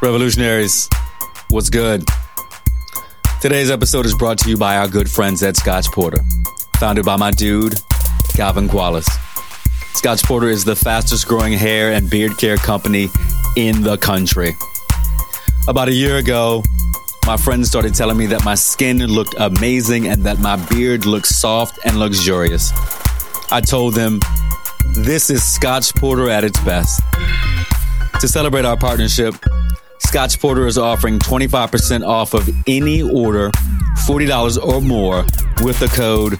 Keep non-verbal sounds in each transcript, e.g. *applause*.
Revolutionaries, what's good? Today's episode is brought to you by our good friends at Scotch Porter, founded by my dude, Calvin Quallis. Scotch Porter is the fastest growing hair and beard care company in the country. About a year ago, my friends started telling me that my skin looked amazing and that my beard looked soft and luxurious. I told them, this is Scotch Porter at its best. To celebrate our partnership, Scotch Porter is offering 25% off of any order, $40 or more, with the code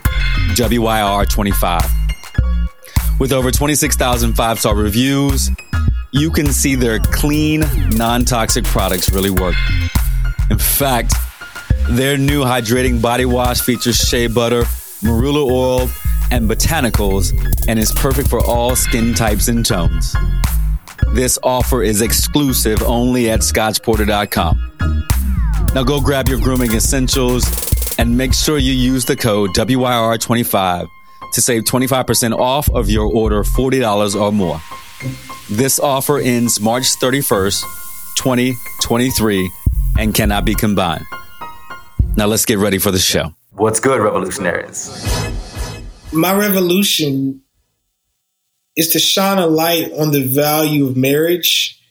WYR25. With over 26,000 five star reviews, you can see their clean, non toxic products really work. In fact, their new hydrating body wash features shea butter, marula oil, and botanicals and is perfect for all skin types and tones. This offer is exclusive only at scotchporter.com. Now go grab your grooming essentials and make sure you use the code WYR25 to save 25% off of your order $40 or more. This offer ends March 31st, 2023 and cannot be combined. Now let's get ready for the show. What's good, revolutionaries? My revolution is to shine a light on the value of marriage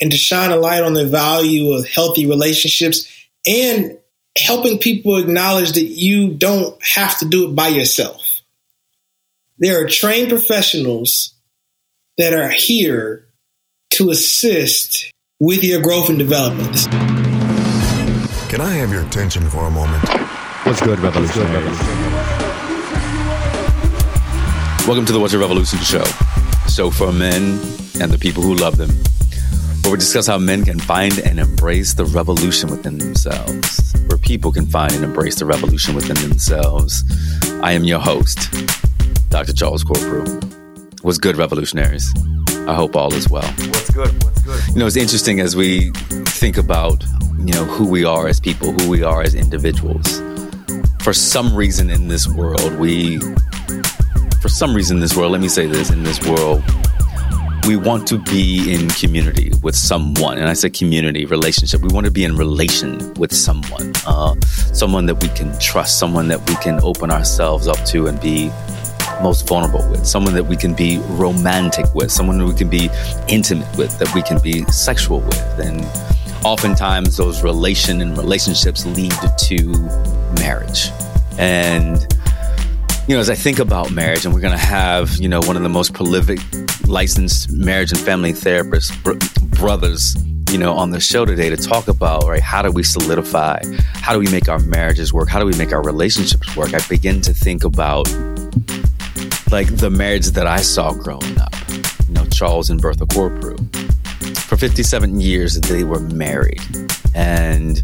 and to shine a light on the value of healthy relationships and helping people acknowledge that you don't have to do it by yourself. There are trained professionals that are here to assist with your growth and development. Can I have your attention for a moment? What's good, revolutionaries? Welcome to the What's Your Revolution show. So for men and the people who love them. Where we discuss how men can find and embrace the revolution within themselves. Where people can find and embrace the revolution within themselves. I am your host, Dr. Charles Corprew. What's good, revolutionaries? I hope all is well. What's good? What's good? You know, it's interesting as we think about, you know, who we are as people, who we are as individuals. For some reason in this world, we for some reason in this world, let me say this, in this world, we want to be in community with someone. And I say community, relationship. We want to be in relation with someone, uh, someone that we can trust, someone that we can open ourselves up to and be most vulnerable with, someone that we can be romantic with, someone that we can be intimate with, that we can be sexual with. And oftentimes those relation and relationships lead to marriage. And you know, as I think about marriage, and we're going to have, you know, one of the most prolific licensed marriage and family therapists, br- brothers, you know, on the show today to talk about, right, how do we solidify? How do we make our marriages work? How do we make our relationships work? I begin to think about like the marriage that I saw growing up, you know, Charles and Bertha Corprew. For 57 years, they were married. And,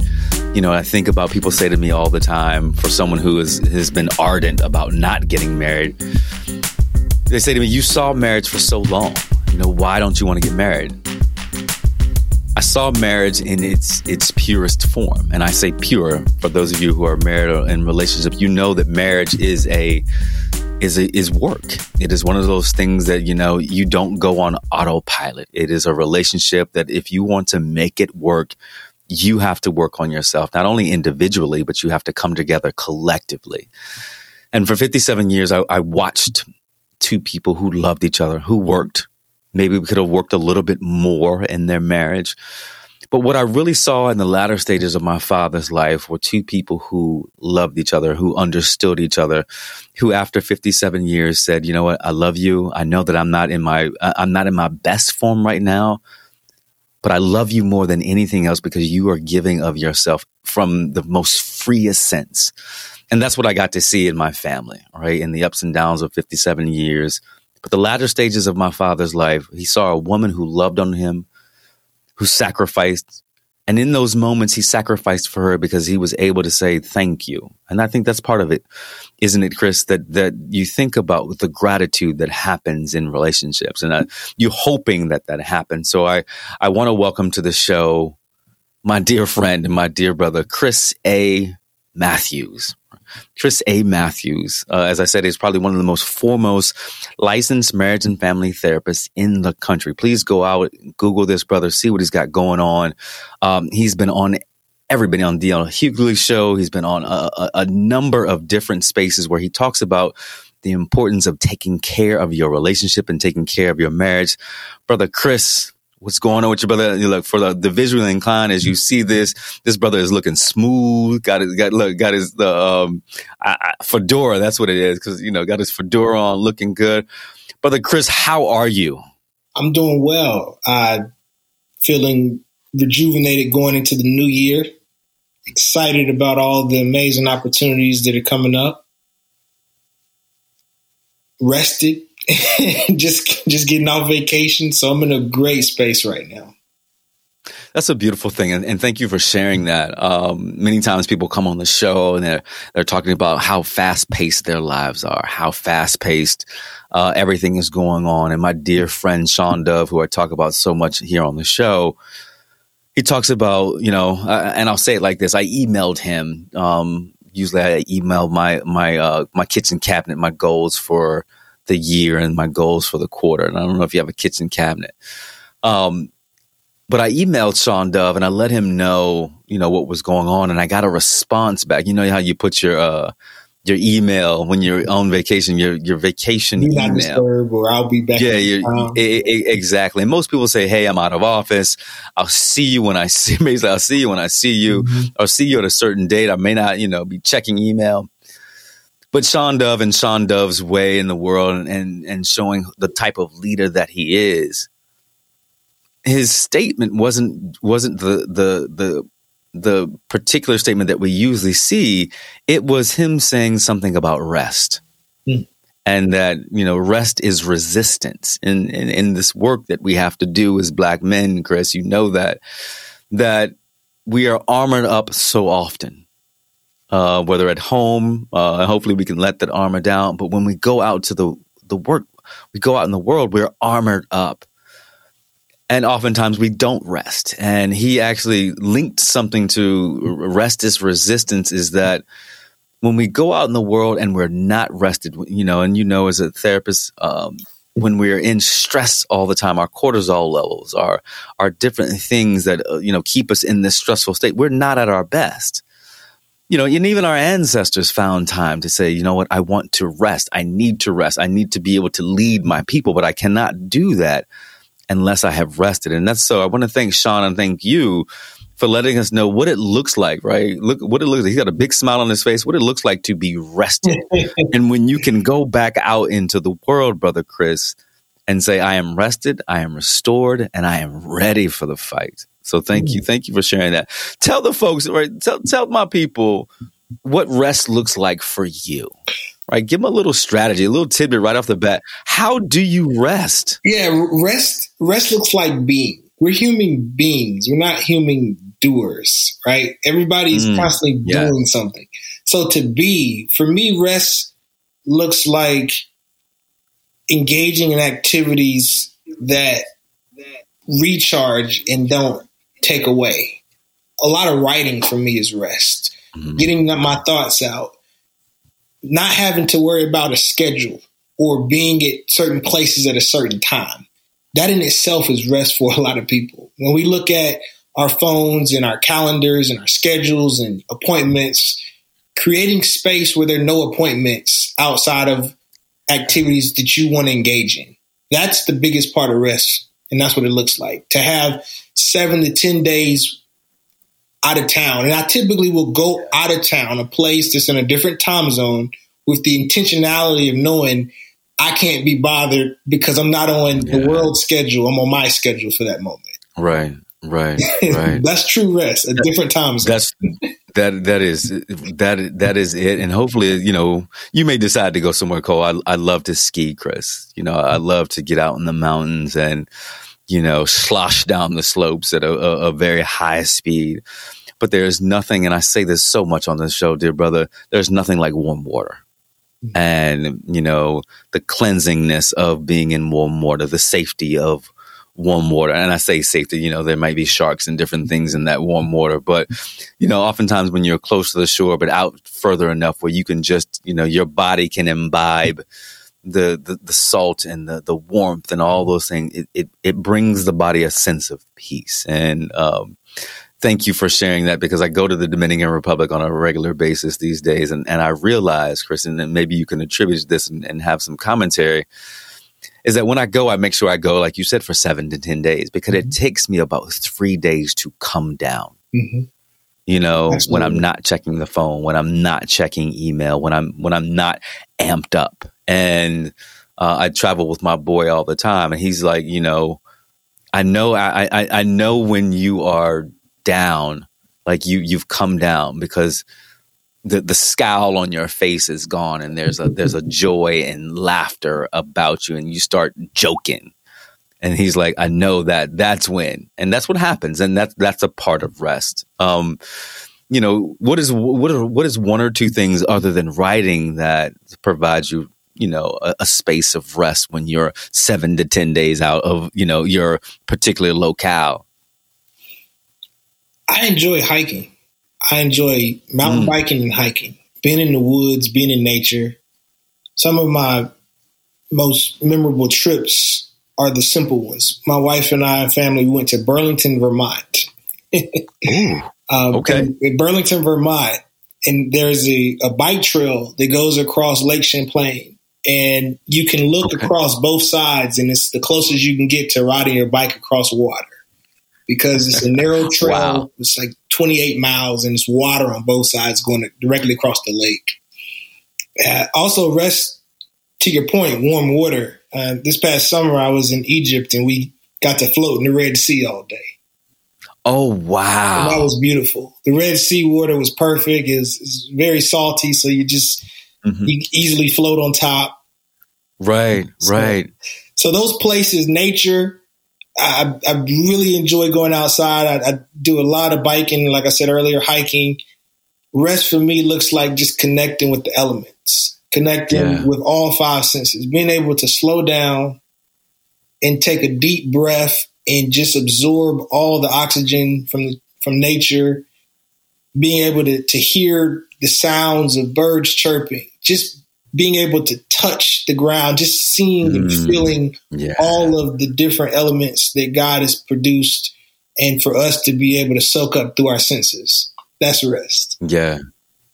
you know, I think about people say to me all the time, for someone who is, has been ardent about not getting married, they say to me, You saw marriage for so long. You know, why don't you want to get married? I saw marriage in its its purest form, and I say pure for those of you who are married or in relationship. You know that marriage is a is a, is work. It is one of those things that you know you don't go on autopilot. It is a relationship that if you want to make it work, you have to work on yourself, not only individually, but you have to come together collectively. And for 57 years, I, I watched two people who loved each other, who worked. Maybe we could have worked a little bit more in their marriage. But what I really saw in the latter stages of my father's life were two people who loved each other, who understood each other, who after 57 years said, "You know what? I love you. I know that I'm not in my I'm not in my best form right now, but I love you more than anything else because you are giving of yourself from the most freest sense." And that's what I got to see in my family, right? In the ups and downs of 57 years. But the latter stages of my father's life, he saw a woman who loved on him, who sacrificed. And in those moments, he sacrificed for her because he was able to say, thank you. And I think that's part of it, isn't it, Chris? That, that you think about the gratitude that happens in relationships and uh, you hoping that that happens. So I, I want to welcome to the show my dear friend and my dear brother, Chris A. Matthews. Chris A. Matthews. Uh, as I said, is probably one of the most foremost licensed marriage and family therapists in the country. Please go out, Google this brother, see what he's got going on. Um, he's been on everybody on Dion Hughley show. He's been on a, a, a number of different spaces where he talks about the importance of taking care of your relationship and taking care of your marriage. Brother Chris, what's going on with your brother? You look for the, the visually inclined as you see this. This brother is looking smooth. Got his got look got his the um I, I, fedora. That's what it is because you know got his fedora on, looking good. Brother Chris, how are you? I'm doing well. Uh, feeling rejuvenated going into the new year. Excited about all the amazing opportunities that are coming up. Rested *laughs* just just getting off vacation, so I'm in a great space right now. That's a beautiful thing, and, and thank you for sharing that. Um, many times people come on the show and they're they're talking about how fast paced their lives are, how fast paced uh, everything is going on. And my dear friend Sean Dove, who I talk about so much here on the show, he talks about you know, uh, and I'll say it like this: I emailed him. Um, usually, I email my my uh, my kitchen cabinet, my goals for the year and my goals for the quarter. And I don't know if you have a kitchen cabinet. Um, but I emailed Sean Dove and I let him know, you know, what was going on. And I got a response back. You know how you put your, uh, your email when you're on vacation, your your vacation email. Or I'll be back. Yeah, exactly. And most people say, "Hey, I'm out of office. I'll see you when I *laughs* see." Basically, I'll see you when I see you. Mm-hmm. I'll see you at a certain date. I may not, you know, be checking email but Sean Dove and Sean Dove's way in the world and, and, showing the type of leader that he is, his statement wasn't wasn't the the the the particular statement that we usually see. It was him saying something about rest. Mm. And that, you know, rest is resistance in, in, in this work that we have to do as black men, Chris, you know that, that we are armored up so often uh, whether at home. Uh, hopefully, we can let that armor down. But when we go out to the the work, we go out in the world, we're armored up, and oftentimes we don't rest. And he actually linked something to rest is resistance. Is that when we go out in the world and we're not rested, you know, and you know, as a therapist. Um, when we're in stress all the time, our cortisol levels are are different things that uh, you know keep us in this stressful state. We're not at our best you know, and even our ancestors found time to say, you know what, I want to rest. I need to rest. I need to be able to lead my people, but I cannot do that unless I have rested. And that's so I want to thank Sean and thank you for letting us know what it looks like, right? Look what it looks like. He's got a big smile on his face, what it looks like to be rested. *laughs* and when you can go back out into the world, brother Chris, and say, I am rested, I am restored, and I am ready for the fight. So thank you. Mm. Thank you for sharing that. Tell the folks, right? Tell, tell my people what rest looks like for you. Right. Give them a little strategy, a little tidbit right off the bat. How do you rest? Yeah, rest rest looks like being. We're human beings. We're not human doers, right? Everybody's mm, constantly yeah. doing something. So to be, for me, rest looks like engaging in activities that recharge and don't take away. A lot of writing for me is rest, mm-hmm. getting my thoughts out, not having to worry about a schedule or being at certain places at a certain time. That in itself is rest for a lot of people. When we look at our phones and our calendars and our schedules and appointments, creating space where there are no appointments outside of activities that you want to engage in. That's the biggest part of rest. And that's what it looks like to have seven to 10 days out of town. And I typically will go out of town, a place that's in a different time zone with the intentionality of knowing I can't be bothered because I'm not on yeah. the world schedule. I'm on my schedule for that moment. Right. Right. *laughs* Right. that's true rest, a different time zone. That's that that is that that is it. And hopefully, you know, you may decide to go somewhere cold. I I love to ski, Chris. You know, I love to get out in the mountains and you know, slosh down the slopes at a, a, a very high speed. But there's nothing, and I say this so much on this show, dear brother, there's nothing like warm water. Mm-hmm. And, you know, the cleansingness of being in warm water, the safety of warm water. And I say safety, you know, there might be sharks and different things in that warm water. But, you know, oftentimes when you're close to the shore, but out further enough where you can just, you know, your body can imbibe the, the, the salt and the, the warmth and all those things, it, it, it brings the body a sense of peace. And, um, thank you for sharing that because I go to the Dominican Republic on a regular basis these days. And, and I realize, Kristen, and maybe you can attribute this and, and have some commentary is that when I go, I make sure I go, like you said, for seven to 10 days because mm-hmm. it takes me about three days to come down. Mm-hmm. You know, Absolutely. when I'm not checking the phone, when I'm not checking email, when I'm, when I'm not amped up. And, uh, I travel with my boy all the time and he's like, you know, I know, I, I, I know when you are down, like you, you've come down because the the scowl on your face is gone and there's a there's a joy and laughter about you and you start joking. And he's like i know that that's when and that's what happens and that's that's a part of rest. Um you know what is what are, what is one or two things other than writing that provides you you know a, a space of rest when you're seven to ten days out of you know your particular locale i enjoy hiking I enjoy mountain mm. biking and hiking, being in the woods, being in nature. Some of my most memorable trips are the simple ones. My wife and I and family went to Burlington, Vermont. *laughs* um, okay. In Burlington, Vermont, and there's a, a, bike trail that goes across Lake Champlain. And you can look okay. across both sides, and it's the closest you can get to riding your bike across water because it's a narrow trail. wow. It's like 28 miles and it's water on both sides going directly across the lake. Uh, also, rest to your point, warm water. Uh, this past summer, I was in Egypt and we got to float in the Red Sea all day. Oh wow, and that was beautiful. The Red Sea water was perfect. It's, it's very salty, so you just mm-hmm. you easily float on top. Right, so, right. So those places, nature, I, I really enjoy going outside. I, I, do a lot of biking, like I said earlier, hiking. Rest for me looks like just connecting with the elements, connecting yeah. with all five senses, being able to slow down and take a deep breath and just absorb all the oxygen from the, from nature, being able to, to hear the sounds of birds chirping, just being able to touch the ground, just seeing mm, and feeling yeah. all of the different elements that God has produced, and for us to be able to soak up through our senses. That's rest. Yeah.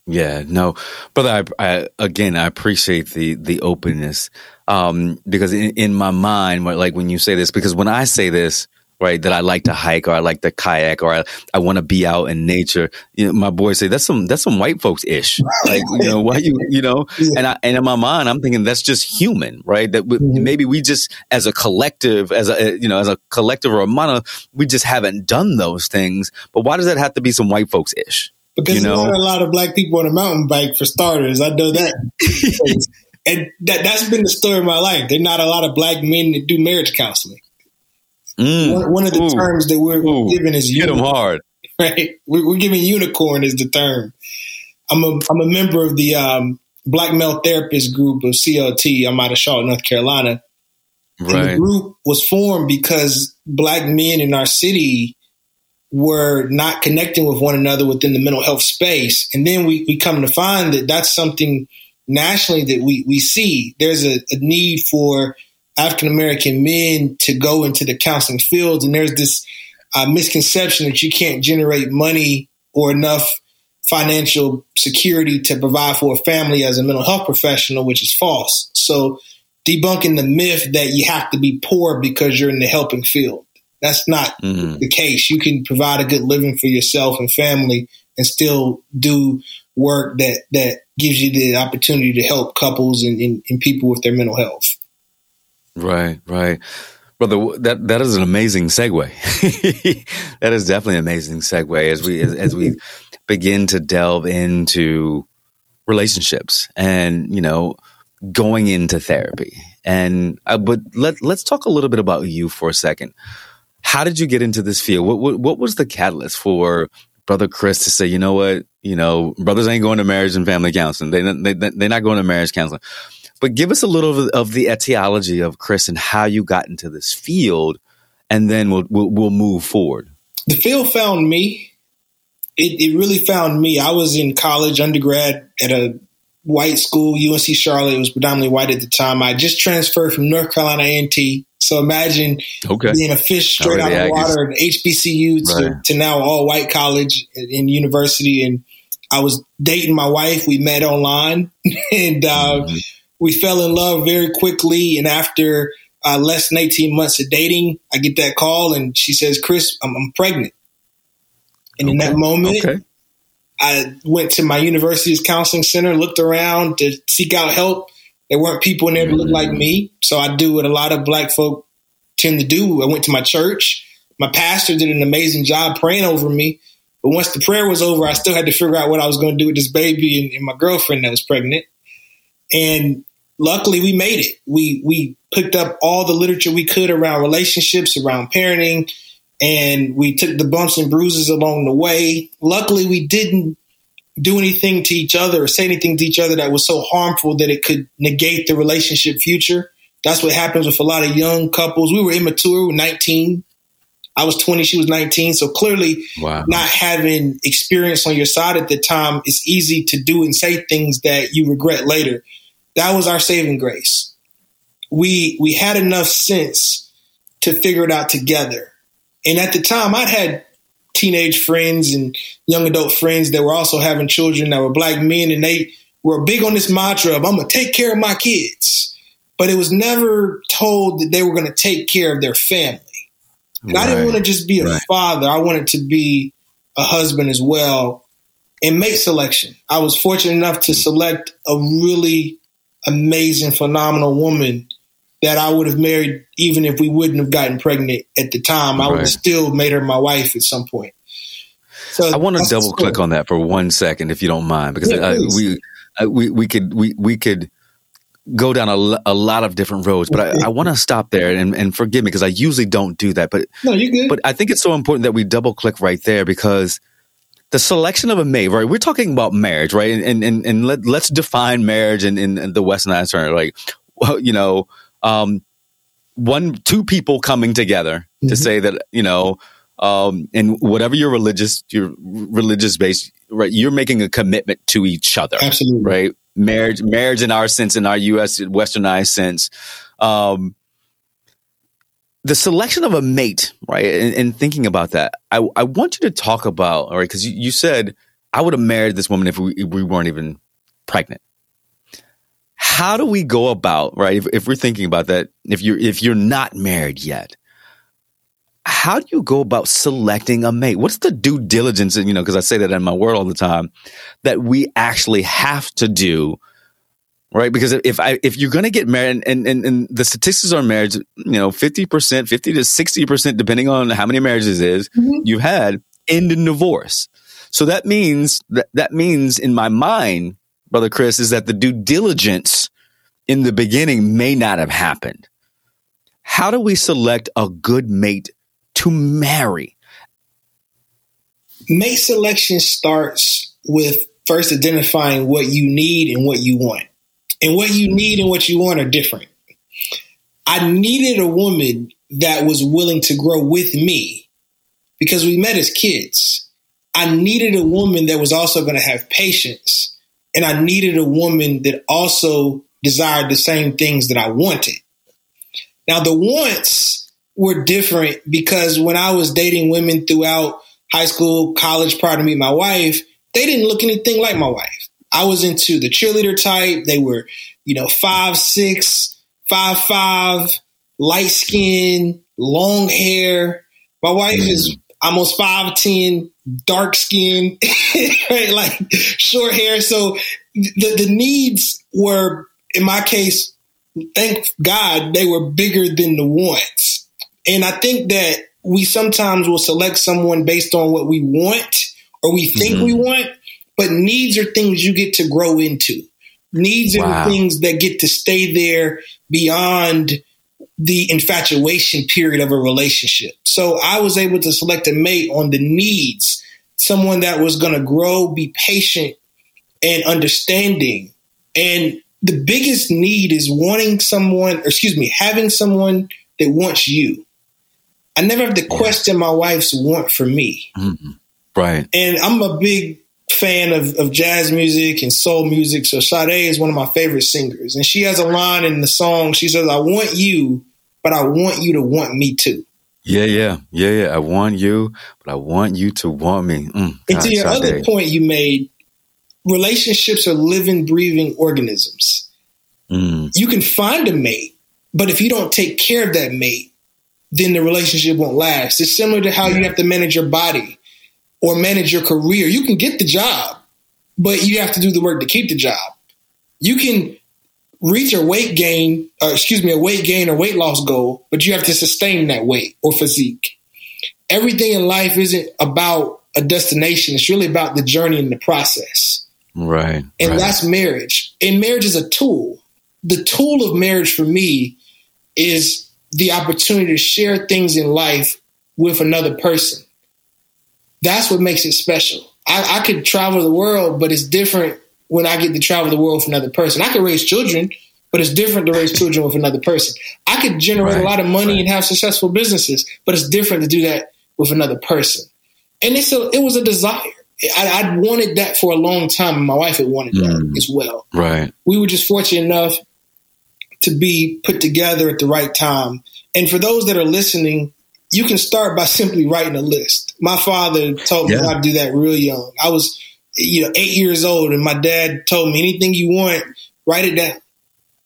Yeah, no, brother. I, I, again, I appreciate the the openness um, because in, in my mind, like when you say this, because when I say this, right? That I like to hike or I like to kayak or I, I want to be out in nature. You know, my boys say that's some that's some white folks ish. *laughs* Like you know why you you know, yeah. and I, and in my mind I'm thinking that's just human, right? That mm-hmm. maybe we just as a collective, as a you know as a collective or a mono, we just haven't done those things. But why does that have to be some white folks ish? Because you know? there's not a lot of black people on a mountain bike for starters. I know that. *laughs* and that, that's been the story of my life. There's not a lot of black men that do marriage counseling. Mm. One, one, of the Ooh. terms that we're Ooh. given is hit them hard. *laughs* Right, we're, we're, giving unicorn is the term. I'm a I'm a member of the um, Black Male Therapist Group of CLT. I'm out of Charlotte, North Carolina. Right. And the group was formed because black men in our city were not connecting with one another within the mental health space. And then we, we come to find that that's something nationally that we, we see. There's a, a need for African American men to go into the counseling fields, and there's this uh, misconception that you can't generate money or enough financial security to provide for a family as a mental health professional, which is false. So, debunking the myth that you have to be poor because you're in the helping field. That's not mm-hmm. the case. You can provide a good living for yourself and family and still do work that, that gives you the opportunity to help couples and, and, and people with their mental health. Right, right. Brother, that that is an amazing segue. *laughs* that is definitely an amazing segue as we as, as we *laughs* begin to delve into relationships and you know going into therapy. And uh, but let let's talk a little bit about you for a second. How did you get into this field? What what, what was the catalyst for brother Chris to say, you know what, you know, brothers ain't going to marriage and family counseling. They they they're not going to marriage counseling. But give us a little of the etiology of Chris and how you got into this field and then we'll we'll, we'll move forward. The field found me. It, it really found me. I was in college, undergrad at a white school, UNC Charlotte. It was predominantly white at the time. I just transferred from North Carolina A&T. So imagine okay. being a fish straight out of the water, an HBCU to, right. to now all white college and university. And I was dating my wife. We met online *laughs* and uh, mm-hmm. We fell in love very quickly. And after uh, less than 18 months of dating, I get that call and she says, Chris, I'm, I'm pregnant. And okay. in that moment, okay. I went to my university's counseling center, looked around to seek out help. There weren't people in there that looked like me. So I do what a lot of black folk tend to do. I went to my church. My pastor did an amazing job praying over me. But once the prayer was over, I still had to figure out what I was going to do with this baby and, and my girlfriend that was pregnant. And luckily we made it. We we picked up all the literature we could around relationships, around parenting, and we took the bumps and bruises along the way. Luckily, we didn't do anything to each other or say anything to each other that was so harmful that it could negate the relationship future. That's what happens with a lot of young couples. We were immature, we were 19. I was 20, she was 19. So clearly, wow. not having experience on your side at the time, it's easy to do and say things that you regret later. That was our saving grace. We we had enough sense to figure it out together. And at the time, I'd had teenage friends and young adult friends that were also having children that were black men, and they were big on this mantra of "I'm gonna take care of my kids," but it was never told that they were gonna take care of their family. And right. I didn't want to just be a right. father; I wanted to be a husband as well. And mate selection, I was fortunate enough to select a really amazing, phenomenal woman that I would have married even if we wouldn't have gotten pregnant at the time. I would have still made her my wife at some point. So I want to double click on that for one second, if you don't mind, because yeah, I, we, I, we we could we we could go down a, a lot of different roads, but I, *laughs* I want to stop there and, and forgive me because I usually don't do that. But no, you're good. But I think it's so important that we double click right there because the selection of a mate, right? We're talking about marriage, right? And and and let, let's define marriage in, in, in the Western answer, like well, you know, um, one two people coming together mm-hmm. to say that you know um, and whatever your religious your religious base right you're making a commitment to each other absolutely right marriage marriage in our sense in our us westernized sense um, the selection of a mate right and, and, thinking about that I, I want you to talk about all right because you, you said i would have married this woman if we, if we weren't even pregnant. How do we go about right if, if we're thinking about that if you're if you're not married yet how do you go about selecting a mate? What's the due diligence you know because i say that in my word all the time that we actually have to do right because if i if you're going to get married and, and and the statistics on marriage you know 50% 50 to 60% depending on how many marriages is mm-hmm. you've had end in divorce so that means that that means in my mind Brother Chris, is that the due diligence in the beginning may not have happened. How do we select a good mate to marry? Mate selection starts with first identifying what you need and what you want. And what you need and what you want are different. I needed a woman that was willing to grow with me because we met as kids. I needed a woman that was also going to have patience and I needed a woman that also desired the same things that I wanted. Now, the wants were different because when I was dating women throughout high school, college, prior to meet my wife, they didn't look anything like my wife. I was into the cheerleader type. They were, you know, five, six, five, five, light skin, long hair. My wife mm. is almost five ten, dark skin, *laughs* right? Like short hair. So the the needs were, in my case, thank God, they were bigger than the wants. And I think that we sometimes will select someone based on what we want or we think mm-hmm. we want, but needs are things you get to grow into. Needs wow. are things that get to stay there beyond the infatuation period of a relationship. So I was able to select a mate on the needs, someone that was going to grow, be patient, and understanding. And the biggest need is wanting someone, or excuse me, having someone that wants you. I never have to question my wife's want for me. Mm-hmm. Right. And I'm a big fan of, of jazz music and soul music. So Sade is one of my favorite singers. And she has a line in the song. She says, I want you, but I want you to want me too. Yeah, yeah, yeah, yeah. I want you, but I want you to want me. Mm, and to your Sade. other point you made, relationships are living, breathing organisms. Mm. You can find a mate, but if you don't take care of that mate, then the relationship won't last. It's similar to how yeah. you have to manage your body or manage your career. You can get the job, but you have to do the work to keep the job. You can reach a weight gain, or excuse me, a weight gain or weight loss goal, but you have to sustain that weight or physique. Everything in life isn't about a destination. It's really about the journey and the process. Right. And right. that's marriage. And marriage is a tool. The tool of marriage for me is the opportunity to share things in life with another person. That's what makes it special. I, I could travel the world, but it's different when I get to travel the world with another person. I could raise children, but it's different to raise children with another person. I could generate right, a lot of money right. and have successful businesses, but it's different to do that with another person. And it's a, it was a desire. I, would wanted that for a long time, and my wife had wanted mm. that as well. Right. We were just fortunate enough to be put together at the right time. And for those that are listening, you can start by simply writing a list. My father told yeah. me how to do that real young. I was, you know, eight years old, and my dad told me anything you want, write it down,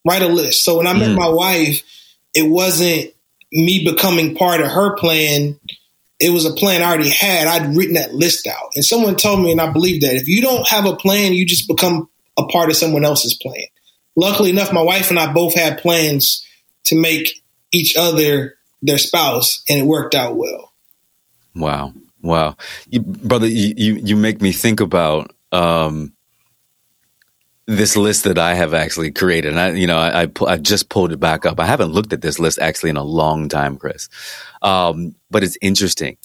write a list. So when I mm. met my wife, it wasn't me becoming part of her plan. It was a plan I already had. I'd written that list out. And someone told me, and I believe that if you don't have a plan, you just become a part of someone else's plan luckily enough, my wife and I both had plans to make each other their spouse, and it worked out well. Wow, wow, you, brother, you, you, make me think about um, this list that I have actually created. And I, you know, I, I, I, just pulled it back up. I haven't looked at this list actually in a long time, Chris. Um, but it's interesting.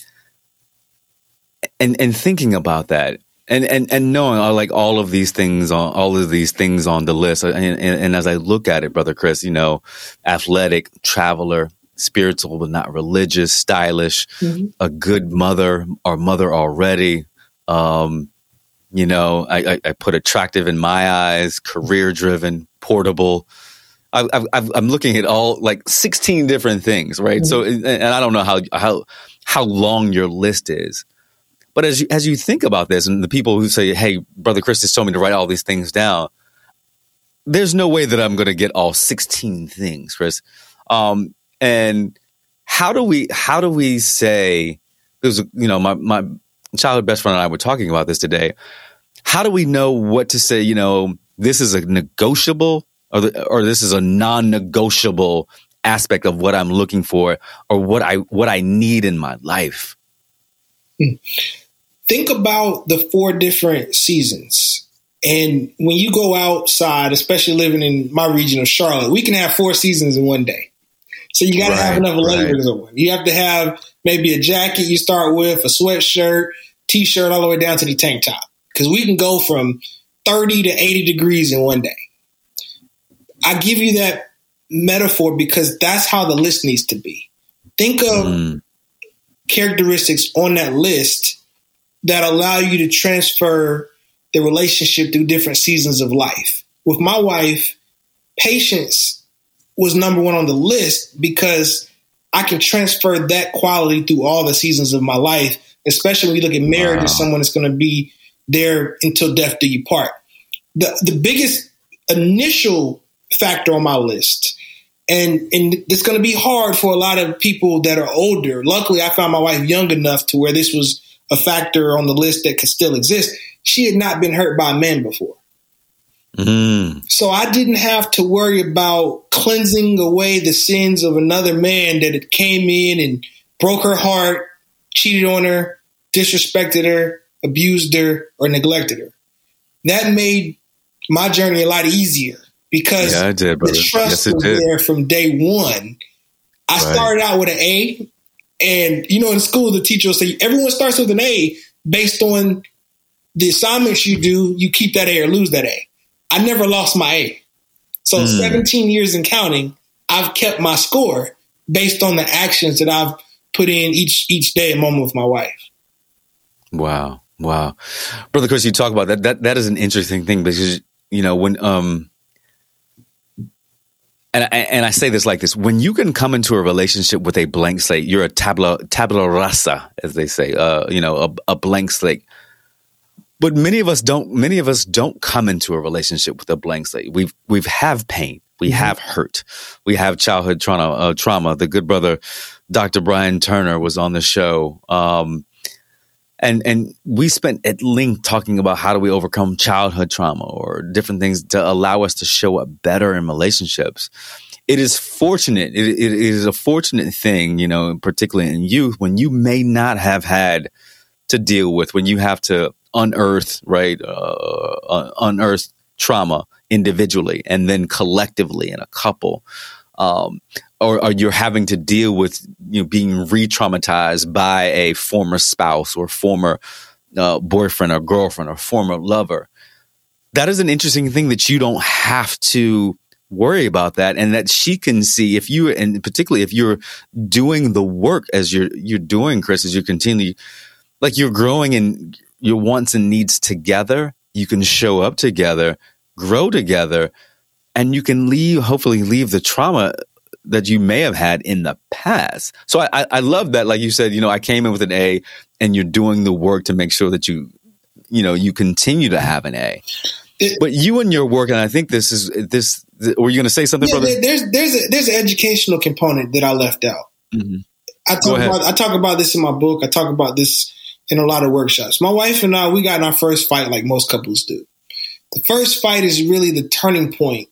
And and thinking about that, and and and knowing uh, like all of these things on all of these things on the list and, and, and, as i look at it brother chris you know athletic traveler spiritual but not religious stylish mm-hmm. a good mother or mother already um you know I, I, I put attractive in my eyes career driven portable I, am looking at all like 16 different things right mm-hmm. so and i don't know how how how long your list is but as you, as you think about this, and the people who say, "Hey, brother Chris has told me to write all these things down," there's no way that I'm going to get all 16 things, Chris. Um, and how do we how do we say? There's you know my my childhood best friend and I were talking about this today. How do we know what to say? You know, this is a negotiable or, the, or this is a non-negotiable aspect of what I'm looking for or what I what I need in my life. Hmm think about the four different seasons. And when you go outside, especially living in my region of Charlotte, we can have four seasons in one day. So you got to right, have enough layers right. on. You have to have maybe a jacket you start with, a sweatshirt, t-shirt, all the way down to the tank top, because we can go from 30 to 80 degrees in one day. I give you that metaphor because that's how the list needs to be. Think of mm. characteristics on that list that allow you to transfer the relationship through different seasons of life. With my wife, patience was number one on the list because I can transfer that quality through all the seasons of my life, especially when you look at marriage wow. as someone that's going to be there until death do you part. The, the biggest initial factor on my list and and it's going to be hard for a lot of people that are older. Luckily, I found my wife young enough to where this was a factor on the list that could still exist. She had not been hurt by men before. Mm. So I didn't have to worry about cleansing away the sins of another man that had came in and broke her heart, cheated on her, disrespected her, abused her, or neglected her. That made my journey a lot easier because yeah, did, the trust yes, was did. there from day one. I right. started out with an A. And you know, in school, the teacher will say everyone starts with an A based on the assignments you do. You keep that A or lose that A. I never lost my A. So mm. 17 years in counting, I've kept my score based on the actions that I've put in each each day a moment with my wife. Wow. Wow. Brother Chris, you talk about that. That that is an interesting thing because you know, when um and I, and I say this like this: when you can come into a relationship with a blank slate, you're a tabula tabula rasa, as they say. Uh, you know, a, a blank slate. But many of us don't. Many of us don't come into a relationship with a blank slate. We've we've have pain. We mm-hmm. have hurt. We have childhood trauma. Uh, trauma. The good brother, Dr. Brian Turner, was on the show. Um, and and we spent at length talking about how do we overcome childhood trauma or different things to allow us to show up better in relationships it is fortunate it, it is a fortunate thing you know particularly in youth when you may not have had to deal with when you have to unearth right uh, uh unearth trauma individually and then collectively in a couple. Um, or, or, you're having to deal with you know being re-traumatized by a former spouse or former uh, boyfriend or girlfriend or former lover. That is an interesting thing that you don't have to worry about that and that she can see if you and particularly if you're doing the work as you're you're doing chris as you continue like you're growing in your wants and needs together you can show up together grow together and you can leave hopefully leave the trauma that you may have had in the past. So I, I love that, like you said, you know, I came in with an A, and you're doing the work to make sure that you, you know, you continue to have an A. It, but you and your work, and I think this is this. Were you going to say something, yeah, brother? There's there's a, there's an educational component that I left out. Mm-hmm. I talk about I talk about this in my book. I talk about this in a lot of workshops. My wife and I, we got in our first fight like most couples do. The first fight is really the turning point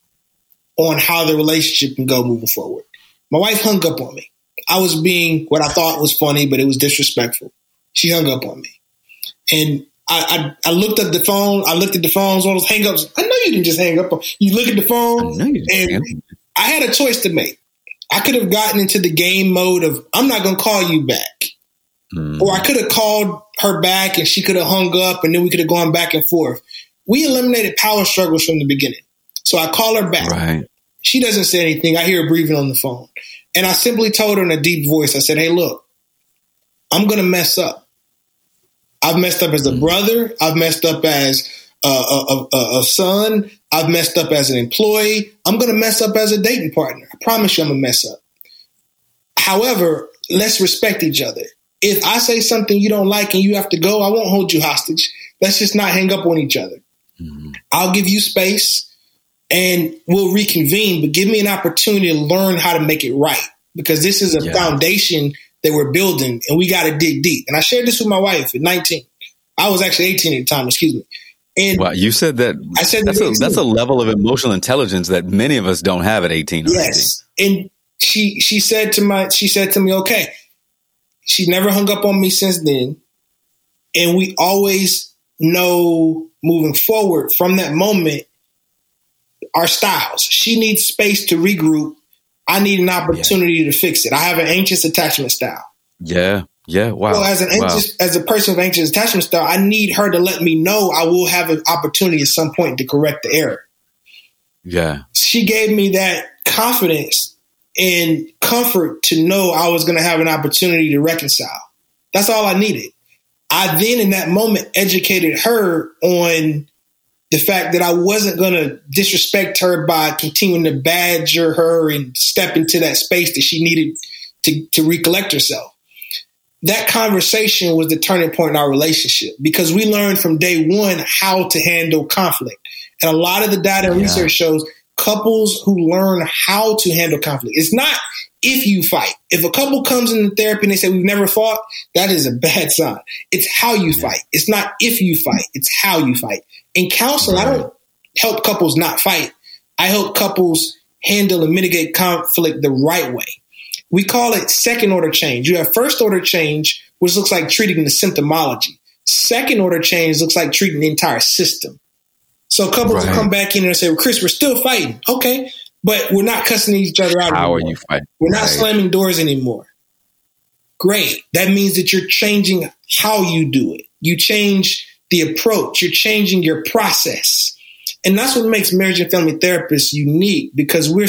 on how the relationship can go moving forward. My wife hung up on me. I was being what I thought was funny, but it was disrespectful. She hung up on me. And I, I, I looked at the phone. I looked at the phones, all those hangups. I know you didn't just hang up. On, you look at the phone, I and I had a choice to make. I could have gotten into the game mode of I'm not going to call you back, mm. or I could have called her back and she could have hung up, and then we could have gone back and forth. We eliminated power struggles from the beginning. So I call her back. Right. She doesn't say anything. I hear her breathing on the phone. And I simply told her in a deep voice, I said, Hey, look, I'm going to mess up. I've messed up as a mm. brother. I've messed up as a, a, a, a son. I've messed up as an employee. I'm going to mess up as a dating partner. I promise you I'm going to mess up. However, let's respect each other. If I say something you don't like and you have to go, I won't hold you hostage. Let's just not hang up on each other. Mm-hmm. I'll give you space and we'll reconvene, but give me an opportunity to learn how to make it right because this is a yeah. foundation that we're building and we got to dig deep. And I shared this with my wife at 19. I was actually 18 at the time, excuse me. And wow, you said that. I said that's a, that's a level of emotional intelligence that many of us don't have at 18. yes. 18. And she, she said to my, she said to me, okay, she never hung up on me since then. And we always know moving forward from that moment our styles. She needs space to regroup. I need an opportunity yeah. to fix it. I have an anxious attachment style. Yeah. Yeah. Wow. Well, as an anxious, wow. as a person with anxious attachment style, I need her to let me know I will have an opportunity at some point to correct the error. Yeah. She gave me that confidence and comfort to know I was going to have an opportunity to reconcile. That's all I needed. I then, in that moment, educated her on the fact that I wasn't going to disrespect her by continuing to badger her and step into that space that she needed to, to recollect herself. That conversation was the turning point in our relationship because we learned from day one how to handle conflict. And a lot of the data and yeah. research shows couples who learn how to handle conflict. It's not if you fight. If a couple comes into therapy and they say we've never fought, that is a bad sign. It's how you fight. It's not if you fight, it's how you fight. In counseling, right. I don't help couples not fight. I help couples handle and mitigate conflict the right way. We call it second order change. You have first order change, which looks like treating the symptomology. Second order change looks like treating the entire system. So couples right. will come back in and say, well, Chris, we're still fighting. Okay. But we're not cussing each other out. How anymore. are you fighting? We're not right. slamming doors anymore. Great. That means that you're changing how you do it. You change the approach, you're changing your process. And that's what makes marriage and family therapists unique because we're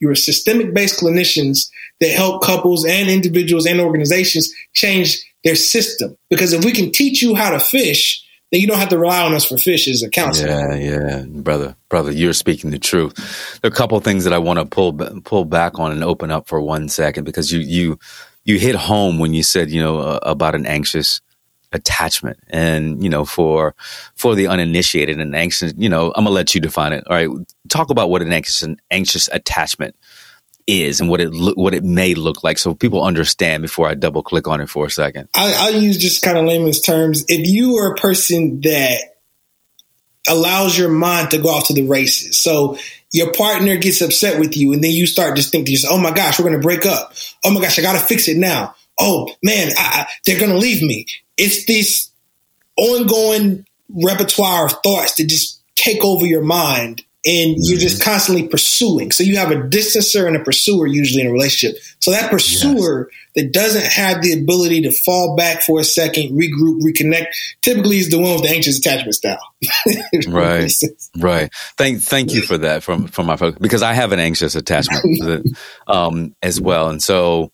you're systemic based clinicians that help couples and individuals and organizations change their system. Because if we can teach you how to fish, then you don't have to rely on us for fish as a counselor. Yeah, yeah, brother, brother, you're speaking the truth. There are a couple things that I want to pull pull back on and open up for one second because you you you hit home when you said you know uh, about an anxious attachment and you know for for the uninitiated and anxious you know i'm gonna let you define it all right talk about what an anxious an anxious attachment is and what it lo- what it may look like, so people understand before I double click on it for a second. I, will use just kind of layman's terms. If you are a person that allows your mind to go off to the races, so your partner gets upset with you, and then you start to think "Oh my gosh, we're going to break up. Oh my gosh, I got to fix it now. Oh man, I, I, they're going to leave me." It's this ongoing repertoire of thoughts that just take over your mind and you're just mm-hmm. constantly pursuing. So you have a distancer and a pursuer usually in a relationship. So that pursuer yes. that doesn't have the ability to fall back for a second, regroup, reconnect, typically is the one with the anxious attachment style. *laughs* right, right. Thank, thank you for that from from my folks because I have an anxious attachment *laughs* um, as well, and so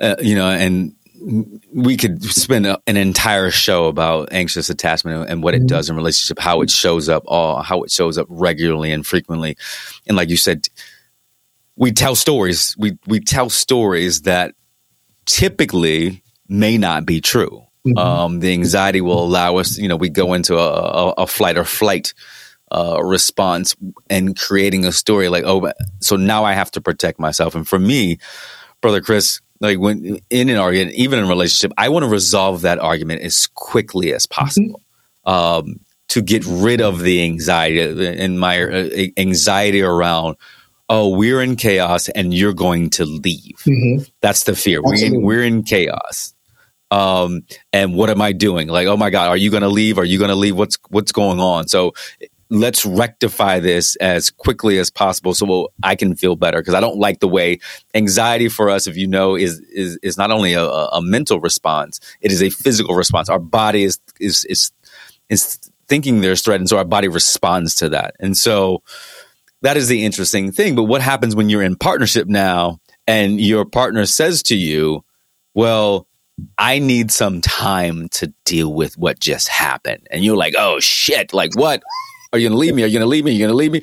uh, you know, and we could spend a, an entire show about anxious attachment and what it mm-hmm. does in relationship, how it shows up, all how it shows up regularly and frequently, and like you said, we tell stories. We we tell stories that typically may not be true. Mm-hmm. Um, the anxiety will allow us. You know, we go into a, a, a flight or flight uh, response and creating a story like, oh, so now I have to protect myself. And for me, brother Chris, like when in an argument, even in a relationship, I want to resolve that argument as quickly as possible. Mm-hmm. Um, to get rid of the anxiety and my uh, anxiety around, oh, we're in chaos and you're going to leave. Mm-hmm. That's the fear. We're, we're in chaos. Um, and what am I doing? Like, oh my God, are you going to leave? Are you going to leave? What's, what's going on? So let's rectify this as quickly as possible so I can feel better because I don't like the way anxiety for us, if you know, is is is not only a, a mental response, it is a physical response. Our body is is is is thinking there's threat, and so our body responds to that. And so that is the interesting thing. But what happens when you're in partnership now and your partner says to you, "Well," I need some time to deal with what just happened. And you're like, oh shit, like what? Are you going to leave me? Are you going to leave me? Are you going to leave me?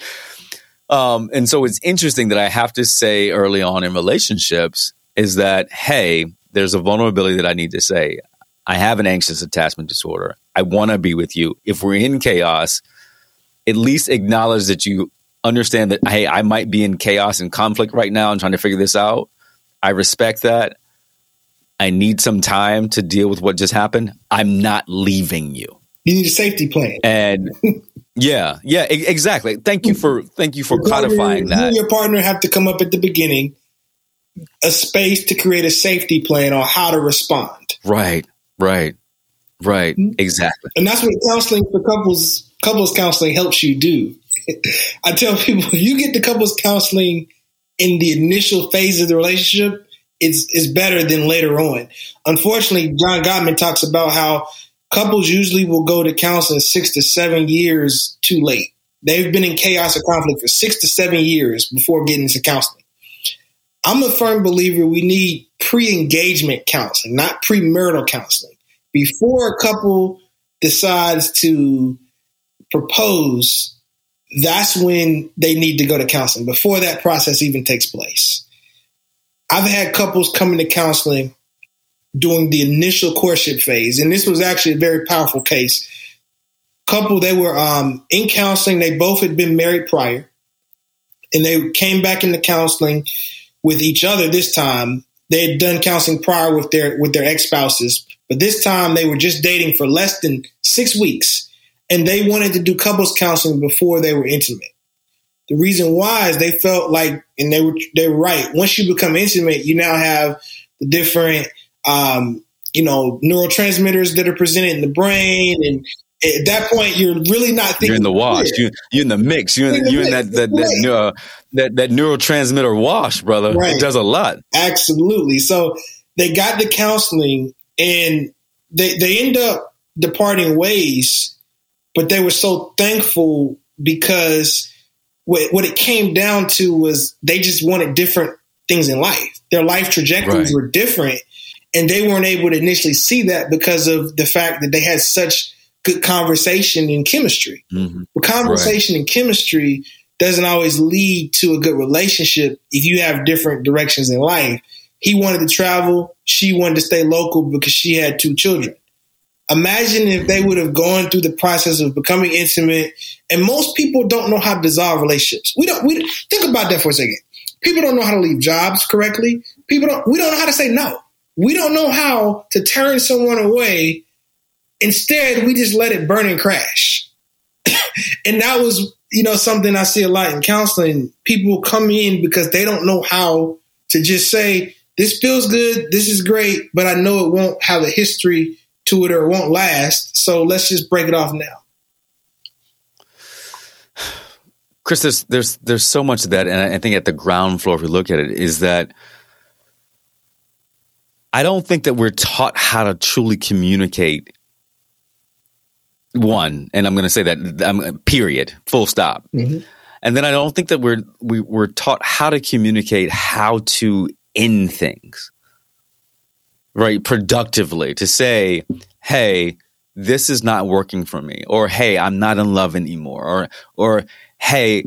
Um, and so it's interesting that I have to say early on in relationships is that, hey, there's a vulnerability that I need to say. I have an anxious attachment disorder. I want to be with you. If we're in chaos, at least acknowledge that you understand that, hey, I might be in chaos and conflict right now and trying to figure this out. I respect that. I need some time to deal with what just happened. I'm not leaving you. You need a safety plan. And *laughs* yeah, yeah, e- exactly. Thank you for thank you for codifying partner, that. You and your partner have to come up at the beginning a space to create a safety plan on how to respond. Right, right, right. Mm-hmm. Exactly. And that's what counseling for couples couples counseling helps you do. *laughs* I tell people *laughs* you get the couples counseling in the initial phase of the relationship, it's it's better than later on. Unfortunately, John Gottman talks about how couples usually will go to counseling six to seven years too late. They've been in chaos or conflict for six to seven years before getting into counseling. I'm a firm believer we need pre engagement counseling, not premarital counseling. Before a couple decides to propose, that's when they need to go to counseling, before that process even takes place. I've had couples come into counseling during the initial courtship phase. And this was actually a very powerful case. Couple, they were um, in counseling. They both had been married prior, and they came back into counseling with each other. This time, they had done counseling prior with their with their ex spouses, but this time they were just dating for less than six weeks, and they wanted to do couples counseling before they were intimate. The reason why is they felt like, and they were they were right. Once you become intimate, you now have the different um, you know, neurotransmitters that are presented in the brain. And at that point, you're really not thinking. You're in the wash. You're, you're in the mix. You're in, you're in that, that, that, neuro, that, that neurotransmitter wash, brother. Right. It does a lot. Absolutely. So they got the counseling and they, they end up departing ways, but they were so thankful because what, what it came down to was they just wanted different things in life their life trajectories right. were different. And they weren't able to initially see that because of the fact that they had such good conversation and chemistry. Mm-hmm. But conversation right. and chemistry doesn't always lead to a good relationship if you have different directions in life. He wanted to travel, she wanted to stay local because she had two children. Imagine if they would have gone through the process of becoming intimate. And most people don't know how to dissolve relationships. We don't. We think about that for a second. People don't know how to leave jobs correctly. People don't. We don't know how to say no. We don't know how to turn someone away. Instead, we just let it burn and crash. *coughs* and that was, you know, something I see a lot in counseling. People come in because they don't know how to just say, "This feels good. This is great," but I know it won't have a history to it or it won't last. So let's just break it off now. Chris, there's there's there's so much of that, and I think at the ground floor, if we look at it, is that I don't think that we're taught how to truly communicate. One, and I'm going to say that um, period, full stop. Mm-hmm. And then I don't think that we're we, we're taught how to communicate, how to end things right, productively to say, hey, this is not working for me, or hey, I'm not in love anymore, or or hey,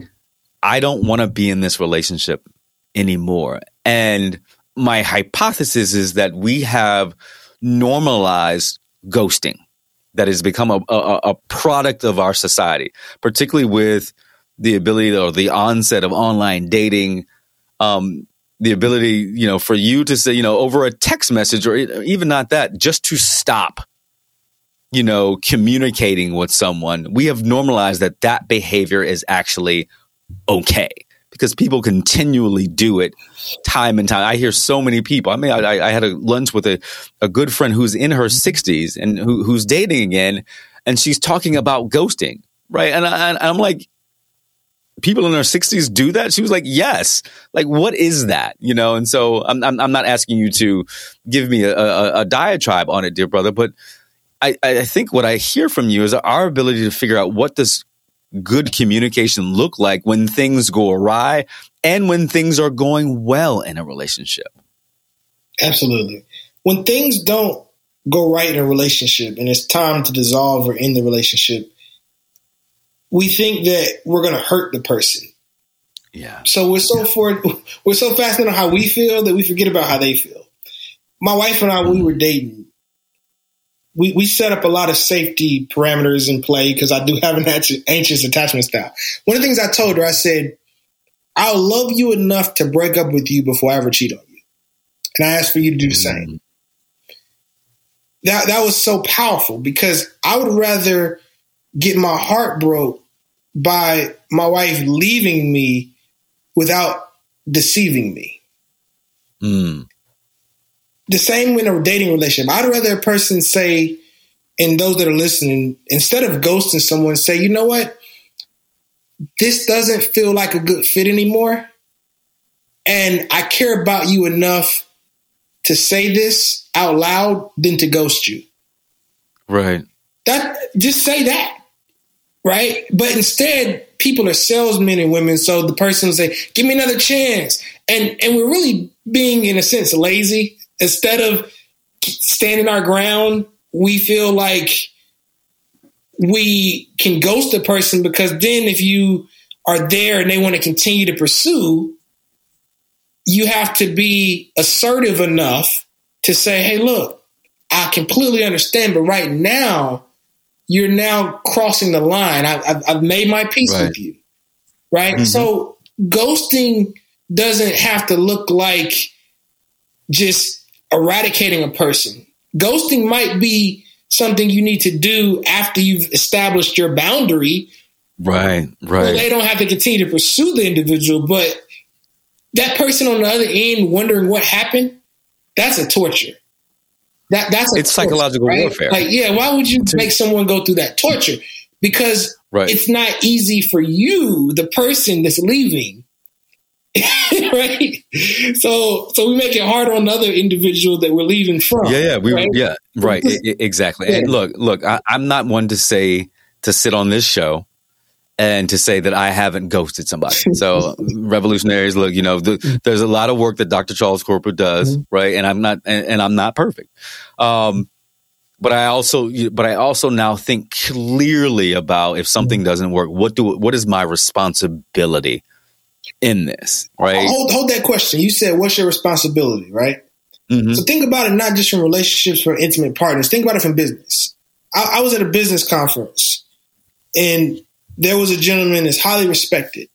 I don't want to be in this relationship anymore. And my hypothesis is that we have normalized ghosting that has become a, a, a product of our society, particularly with the ability or the onset of online dating. Um, the ability, you know, for you to say, you know, over a text message or even not that, just to stop, you know, communicating with someone. We have normalized that that behavior is actually okay because people continually do it time and time. I hear so many people. I mean, I, I had a lunch with a, a good friend who's in her mm-hmm. 60s and who, who's dating again, and she's talking about ghosting, right? And, I, and I'm like, people in their 60s do that? She was like, yes. Like, what is that? You know? And so I'm, I'm, I'm not asking you to give me a, a, a, diatribe on it, dear brother, but I, I think what I hear from you is our ability to figure out what does good communication look like when things go awry and when things are going well in a relationship. Absolutely. When things don't go right in a relationship and it's time to dissolve or end the relationship, we think that we're going to hurt the person. Yeah. So we're so for we're so fascinated on how we feel that we forget about how they feel. My wife and I, we were dating. We we set up a lot of safety parameters in play because I do *laughs* have an anxious attachment style. One of the things I told her, I said, "I'll love you enough to break up with you before I ever cheat on you," and I asked for you to do the same. Mm-hmm. That that was so powerful because I would rather get my heart broke by my wife leaving me without deceiving me. Mm. The same in a dating relationship. I'd rather a person say, and those that are listening, instead of ghosting someone, say, you know what? This doesn't feel like a good fit anymore. And I care about you enough to say this out loud than to ghost you. Right. That just say that right? But instead, people are salesmen and women. So the person will say, "Give me another chance," and and we're really being, in a sense, lazy. Instead of standing our ground, we feel like we can ghost a person because then if you are there and they want to continue to pursue, you have to be assertive enough to say, "Hey, look, I completely understand, but right now." you're now crossing the line. I, have made my peace right. with you, right? Mm-hmm. So ghosting doesn't have to look like just eradicating a person. Ghosting might be something you need to do after you've established your boundary. Right, right. they don't have to continue to pursue the individual, but that person on the other end wondering what happened, that's a torture. That that's it's torture, psychological right? warfare. Like, yeah, why would you make someone go through that torture? Because right. it's not easy for you, the person that's leaving. *laughs* right? So so we make it hard on the other individual that we're leaving from. Yeah, yeah, we right? yeah, right, exactly. Yeah. And look, look, I, I'm not one to say to sit on this show and to say that I haven't ghosted somebody. *laughs* So revolutionaries, look, you know, the, there's a lot of work that Dr. Charles Corprew does, mm-hmm. right? And I'm not, and, and I'm not perfect. Um, but I also, but I also now think clearly about if something mm-hmm. doesn't work, what do, what is my responsibility in this, right? Hold, hold that question. You said, what's your responsibility, right? Mm-hmm. So think about it not just from relationships for intimate partners. Think about it from business. I, I was at a business conference and there was a gentleman that's highly respected.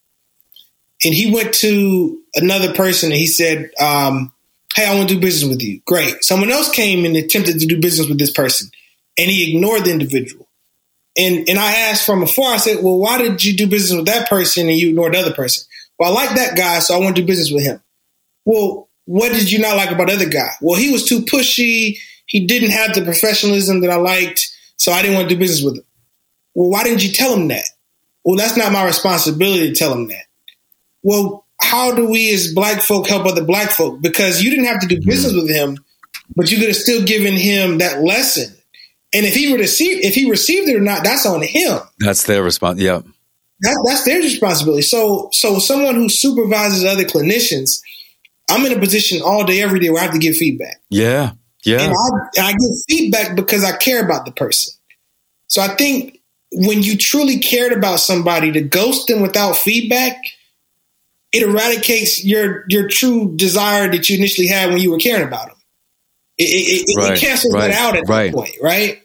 And he went to another person and he said, um, Hey, I want to do business with you. Great. Someone else came and attempted to do business with this person and he ignored the individual. And and I asked from afar, I said, Well, why did you do business with that person and you ignored the other person? Well, I like that guy, so I want to do business with him. Well, what did you not like about the other guy? Well, he was too pushy. He didn't have the professionalism that I liked, so I didn't want to do business with him. Well, why didn't you tell him that? Well, that's not my responsibility to tell him that. Well, how do we as black folk help other black folk? Because you didn't have to do mm-hmm. business with him, but you could have still given him that lesson. And if he received if he received it or not, that's on him. That's their response. Yeah. That, that's their responsibility. So so someone who supervises other clinicians, I'm in a position all day, every day where I have to give feedback. Yeah. Yeah. And I, I give feedback because I care about the person. So I think when you truly cared about somebody to ghost them without feedback, it eradicates your your true desire that you initially had when you were caring about them. It, it, right, it cancels right, that out at right. that point, right?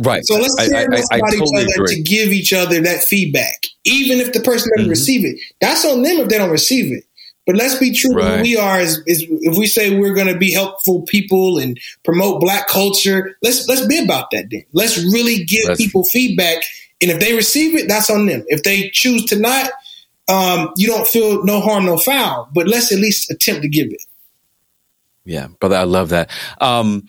Right. So let's care about totally each other agree. to give each other that feedback, even if the person doesn't mm-hmm. receive it. That's on them if they don't receive it. But let's be true. Right. we are is, is if we say we're going to be helpful people and promote Black culture, let's let's be about that. Then let's really give that's people feedback, and if they receive it, that's on them. If they choose to not, um, you don't feel no harm, no foul. But let's at least attempt to give it. Yeah, brother, I love that. Um,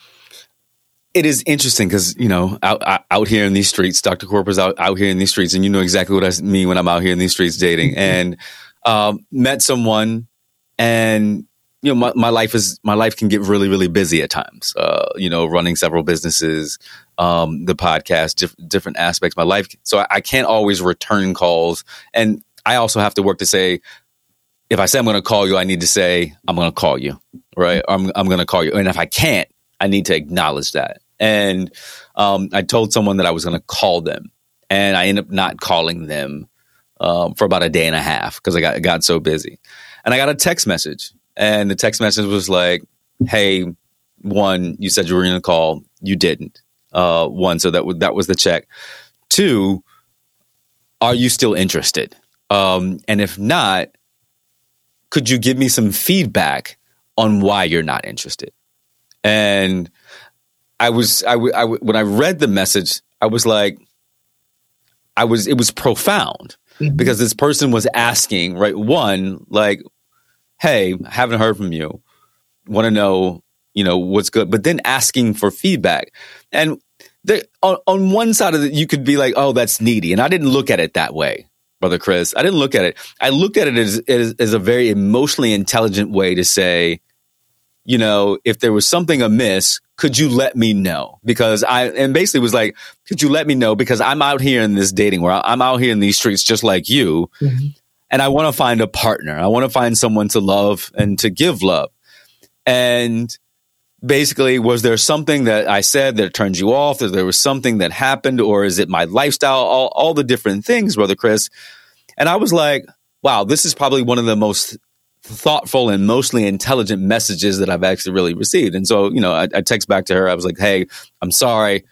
it is interesting because you know out out here in these streets, Dr. Corprew's out out here in these streets, and you know exactly what I mean when I'm out here in these streets dating. And um, met someone, and you know my, my life is my life can get really really busy at times. Uh, you know, running several businesses, um, the podcast, diff- different aspects of my life. So I, I can't always return calls, and I also have to work to say if I say I'm going to call you, I need to say I'm going to call you, right? I'm I'm going to call you, and if I can't, I need to acknowledge that. And um, I told someone that I was going to call them, and I ended up not calling them um, for about a day and a half because I got got so busy. And I got a text message, and the text message was like, "Hey, one, you said you were going to call, you didn't. Uh, one, so that w- that was the check. Two, are you still interested? Um, and if not, could you give me some feedback on why you're not interested?" And I was, I, I, when I read the message, I was like, I was, it was profound mm-hmm. because this person was asking, right? One, like, hey, haven't heard from you. Want to know, you know, what's good, but then asking for feedback. And there, on, on one side of it, you could be like, oh, that's needy. And I didn't look at it that way, Brother Chris. I didn't look at it. I looked at it as, as, as a very emotionally intelligent way to say, you know, if there was something amiss, could you let me know? Because I, and basically was like, could you let me know? Because I'm out here in this dating world. I'm out here in these streets just like you. Mm-hmm. And I want to find a partner. I want to find someone to love and to give love. And basically, was there something that I said that turned you off? That there was something that happened, or is it my lifestyle? All, all the different things, Brother Chris. And I was like, wow, this is probably one of the most thoughtful and mostly intelligent messages that I've actually really received. And so, you know, I, I text back to her. I was like, "Hey, I'm sorry.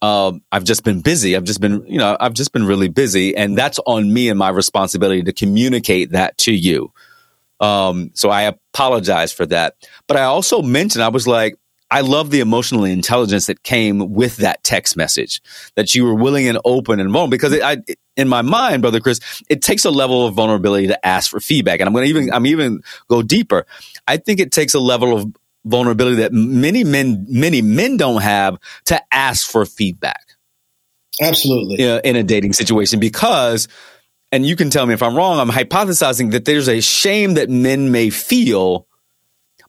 Um, I've just been busy. I've just been, you know, I've just been really busy, and that's on me and my responsibility to communicate that to you. Um, so I apologize for that. But I also mentioned I was like, I love the emotional intelligence that came with that text message that you were willing and open and vulnerable because it, I, in my mind, brother Chris, it takes a level of vulnerability to ask for feedback. And I'm going to even, I'm even go deeper. I think it takes a level of vulnerability that many men, many men don't have to ask for feedback. Absolutely. In a, in a dating situation because and you can tell me if I'm wrong, I'm hypothesizing that there's a shame that men may feel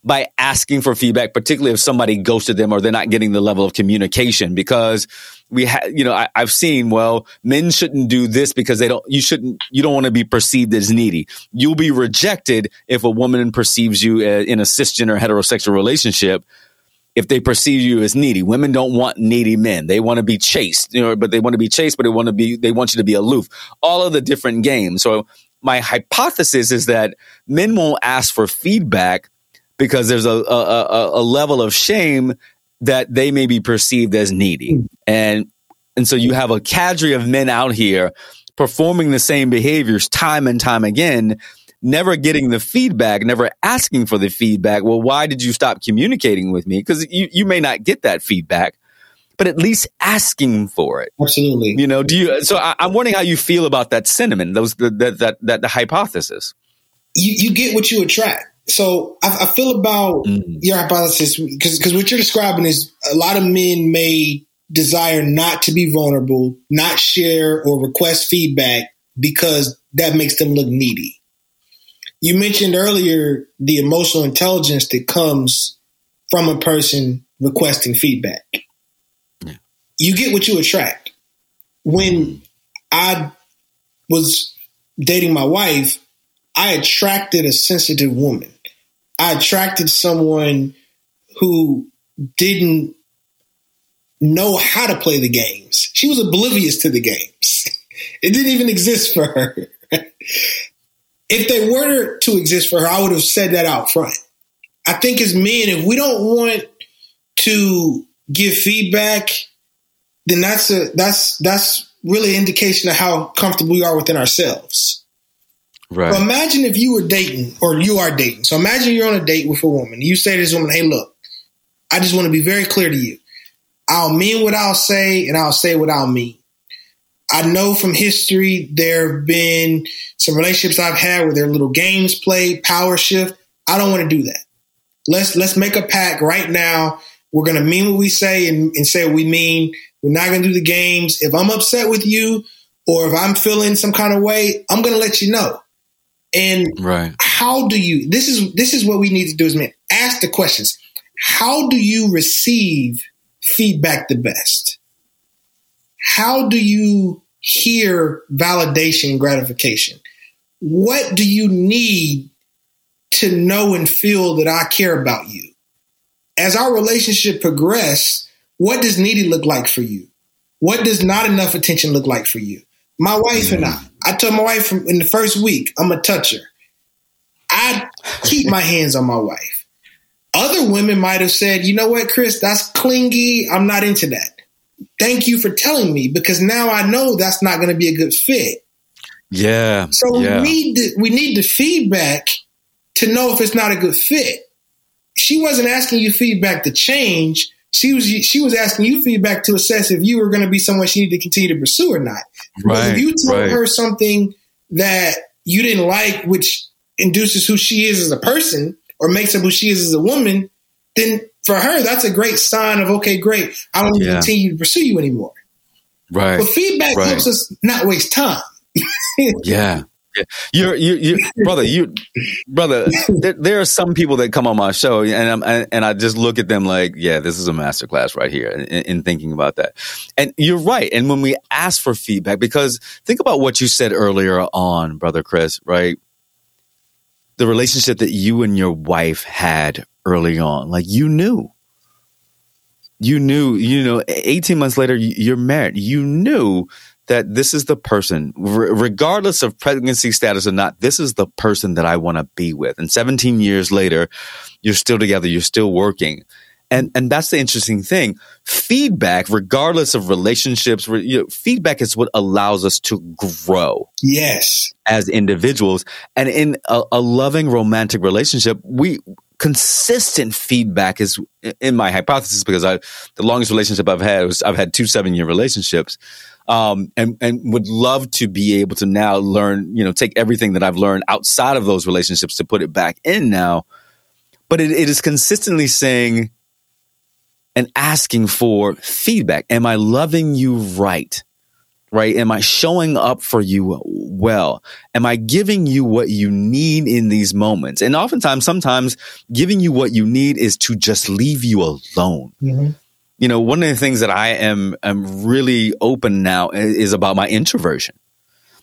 by asking for feedback, particularly if somebody ghosted them or they're not getting the level of communication because we have, you know, I, have seen, well, men shouldn't do this because they don't, you shouldn't, you don't want to be perceived as needy. You'll be rejected if a woman perceives you eh, in a cisgender heterosexual relationship if they perceive you as needy. Women don't want needy men. They want to be chased, you know, but they want to be chased, but they want to be, they want you to be aloof. All of the different games. So my hypothesis is that men won't ask for feedback because there's a, a, a level of shame that they may be perceived as needy. Hmm. And, and so you have a cadre of men out here performing the same behaviors time and time again, never getting the feedback, never asking for the feedback. Well, why did you stop communicating with me? Because you, you may not get that feedback, but at least asking for it. Absolutely. You know, do you, so I, am wondering how you feel about that sentiment, those, that, that, that, that the hypothesis. You, you get what you attract so I, I feel about mm. your hypothesis because because what you're describing is a lot of men may desire not to be vulnerable, not share or request feedback because that makes them look needy. You mentioned earlier the emotional intelligence that comes from a person requesting feedback. Yeah. You get what you attract. When I was dating my wife, I attracted a sensitive woman. I attracted someone who didn't know how to play the games. She was oblivious to the games. *laughs* It didn't even exist for her. *laughs* if they were to exist for her, I would have said that out front. I think as men, if we don't want to give feedback, then that's a that's that's really an indication of how comfortable we are within ourselves. Right. So imagine if you were dating or you are dating. So imagine you're on a date with a woman. You say to this woman, hey, look, I just want to be very clear to you. I'll mean what I'll say and I'll say what I'll mean. I know from history there have been some relationships I've had where there are little games played, power shift. I don't want to do that. Let's let's make a pact right now. We're gonna mean what we say and, and say what we mean. We're not gonna do the games. If I'm upset with you or if I'm feeling some kind of way, I'm gonna let you know. And right. how do you this is this is what we need to do is man, ask the questions. How do you receive feedback the best? How do you hear validation and gratification? What do you need to know and feel that I care about you? As our relationship progresses, what does needy look like for you? What does not enough attention look like for you? My wife mm-hmm. and I, I told my wife in the first week, I'm a toucher. I keep my hands on my wife. Other women might have said, you know what, Chris, that's clingy. I'm not into that. Thank you for telling me because now I know that's not going to be a good fit. Yeah. So yeah. we need the, we need the feedback to know if it's not a good fit. She wasn't asking you feedback to change. She was she was asking you feedback to assess if you were going to be someone she needed to continue to pursue or not. Right. if you tell right. her something that you didn't like, which induces who she is as a person or makes up who she is as a woman, then for her, that's a great sign of, okay, great. I don't yeah. continue to pursue you anymore. Right. But feedback right. helps us not waste time. *laughs* yeah. Yeah. You're, you, you, brother, you, brother, there, there, are some people that come on my show and I'm, and I just look at them like, yeah, this is a masterclass right here in, in, thinking about that. And you're right. And when we ask for feedback, because think about what you said earlier on, brother Chris, right? The relationship that you and your wife had early on, like you knew, you knew, you know, 18 months later, you're married. You knew that this is the person, r- regardless of pregnancy status or not, this is the person that I want to be with. And 17 years later, you're still together, you're still working. And, and that's the interesting thing. Feedback, regardless of relationships, you know, feedback is what allows us to grow. Yes. As individuals. And in a, a loving romantic relationship, we, consistent feedback is in my hypothesis because I, the longest relationship I've had was I've had two seven year relationships um, and and would love to be able to now learn, you know, take everything that I've learned outside of those relationships to put it back in now. But it, it is consistently saying and asking for feedback. Am I loving you right? right? Am I showing up for you well? Am I giving you what you need in these moments? And oftentimes, sometimes giving you what you need is to just leave you alone. Mm-hmm. You know, one of the things that I am am really open now is about my introversion.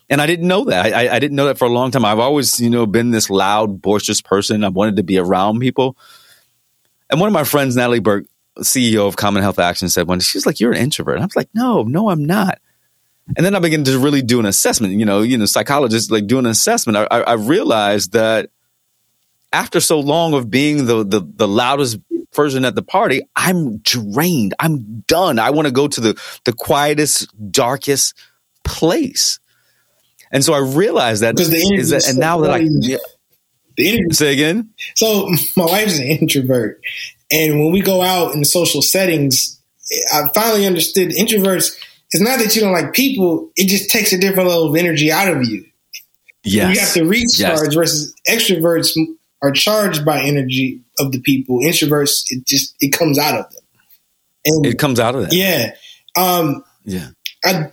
And I didn't know that. I, I didn't know that for a long time. I've always, you know, been this loud, boisterous person. I wanted to be around people. And one of my friends, Natalie Burke, CEO of Common Health Action, said one, she's like, "You're an introvert." And I was like, "No, no, I'm not." And then I began to really do an assessment. You know, you know, psychologists like doing an assessment. I, I, I realized that after so long of being the, the the loudest person at the party, I'm drained. I'm done. I want to go to the the quietest, darkest place. And so I realized that because the is that, and so now that I yeah, the interview, say again. So *laughs* my wife's an introvert, and when we go out in social settings, I finally understood introverts it's not that you don't like people, it just takes a different level of energy out of you. Yes. You have to recharge yes. versus extroverts are charged by energy of the people. Introverts, it just it comes out of them. And it comes out of that. Yeah. Um, yeah. I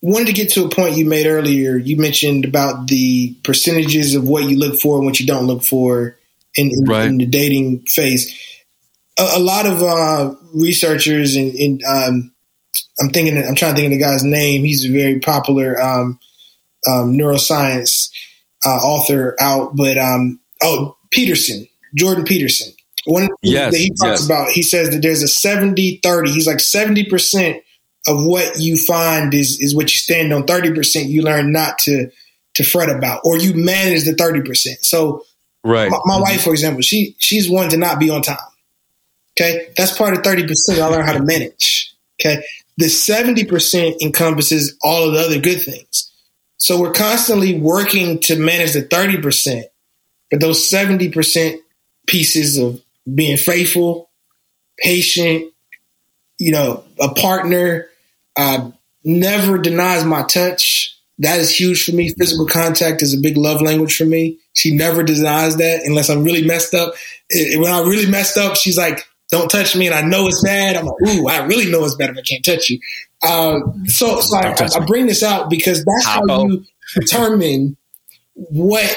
wanted to get to a point you made earlier. You mentioned about the percentages of what you look for and what you don't look for in, in, right. in the dating phase. A, a lot of uh, researchers and, and um, I'm thinking, I'm trying to think of the guy's name. He's a very popular um, um, neuroscience uh, author out, but um, oh, Peterson, Jordan Peterson. One yes, that he talks yes. about, he says that there's a 70 30. He's like 70% of what you find is, is what you stand on. 30% you learn not to, to fret about, or you manage the 30%. So, right. My, my mm-hmm. wife, for example, she, she's one to not be on time. Okay. That's part of 30%. I learn how to manage. Okay. The 70% encompasses all of the other good things. So we're constantly working to manage the 30%, but those 70% pieces of being faithful, patient, you know, a partner, uh, never denies my touch. That is huge for me. Physical contact is a big love language for me. She never denies that unless I'm really messed up. When I really messed up, she's like, don't touch me, and I know it's bad. I'm like, ooh, I really know it's bad if I can't touch you. Uh, so, so I, I, bring this out because that's how you determine what's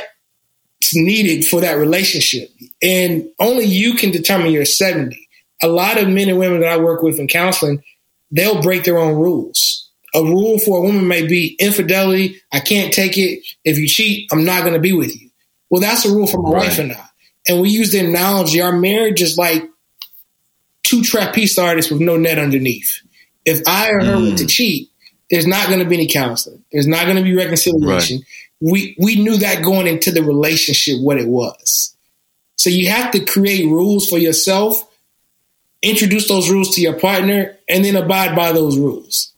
needed for that relationship, and only you can determine your 70. A lot of men and women that I work with in counseling, they'll break their own rules. A rule for a woman may be infidelity. I can't take it. If you cheat, I'm not going to be with you. Well, that's a rule for my right. wife and I. And we use the analogy our marriage is like two trapeze artists with no net underneath. If I or her mm. were to cheat, there's not going to be any counseling. There's not going to be reconciliation. Right. We we knew that going into the relationship what it was. So you have to create rules for yourself, introduce those rules to your partner, and then abide by those rules.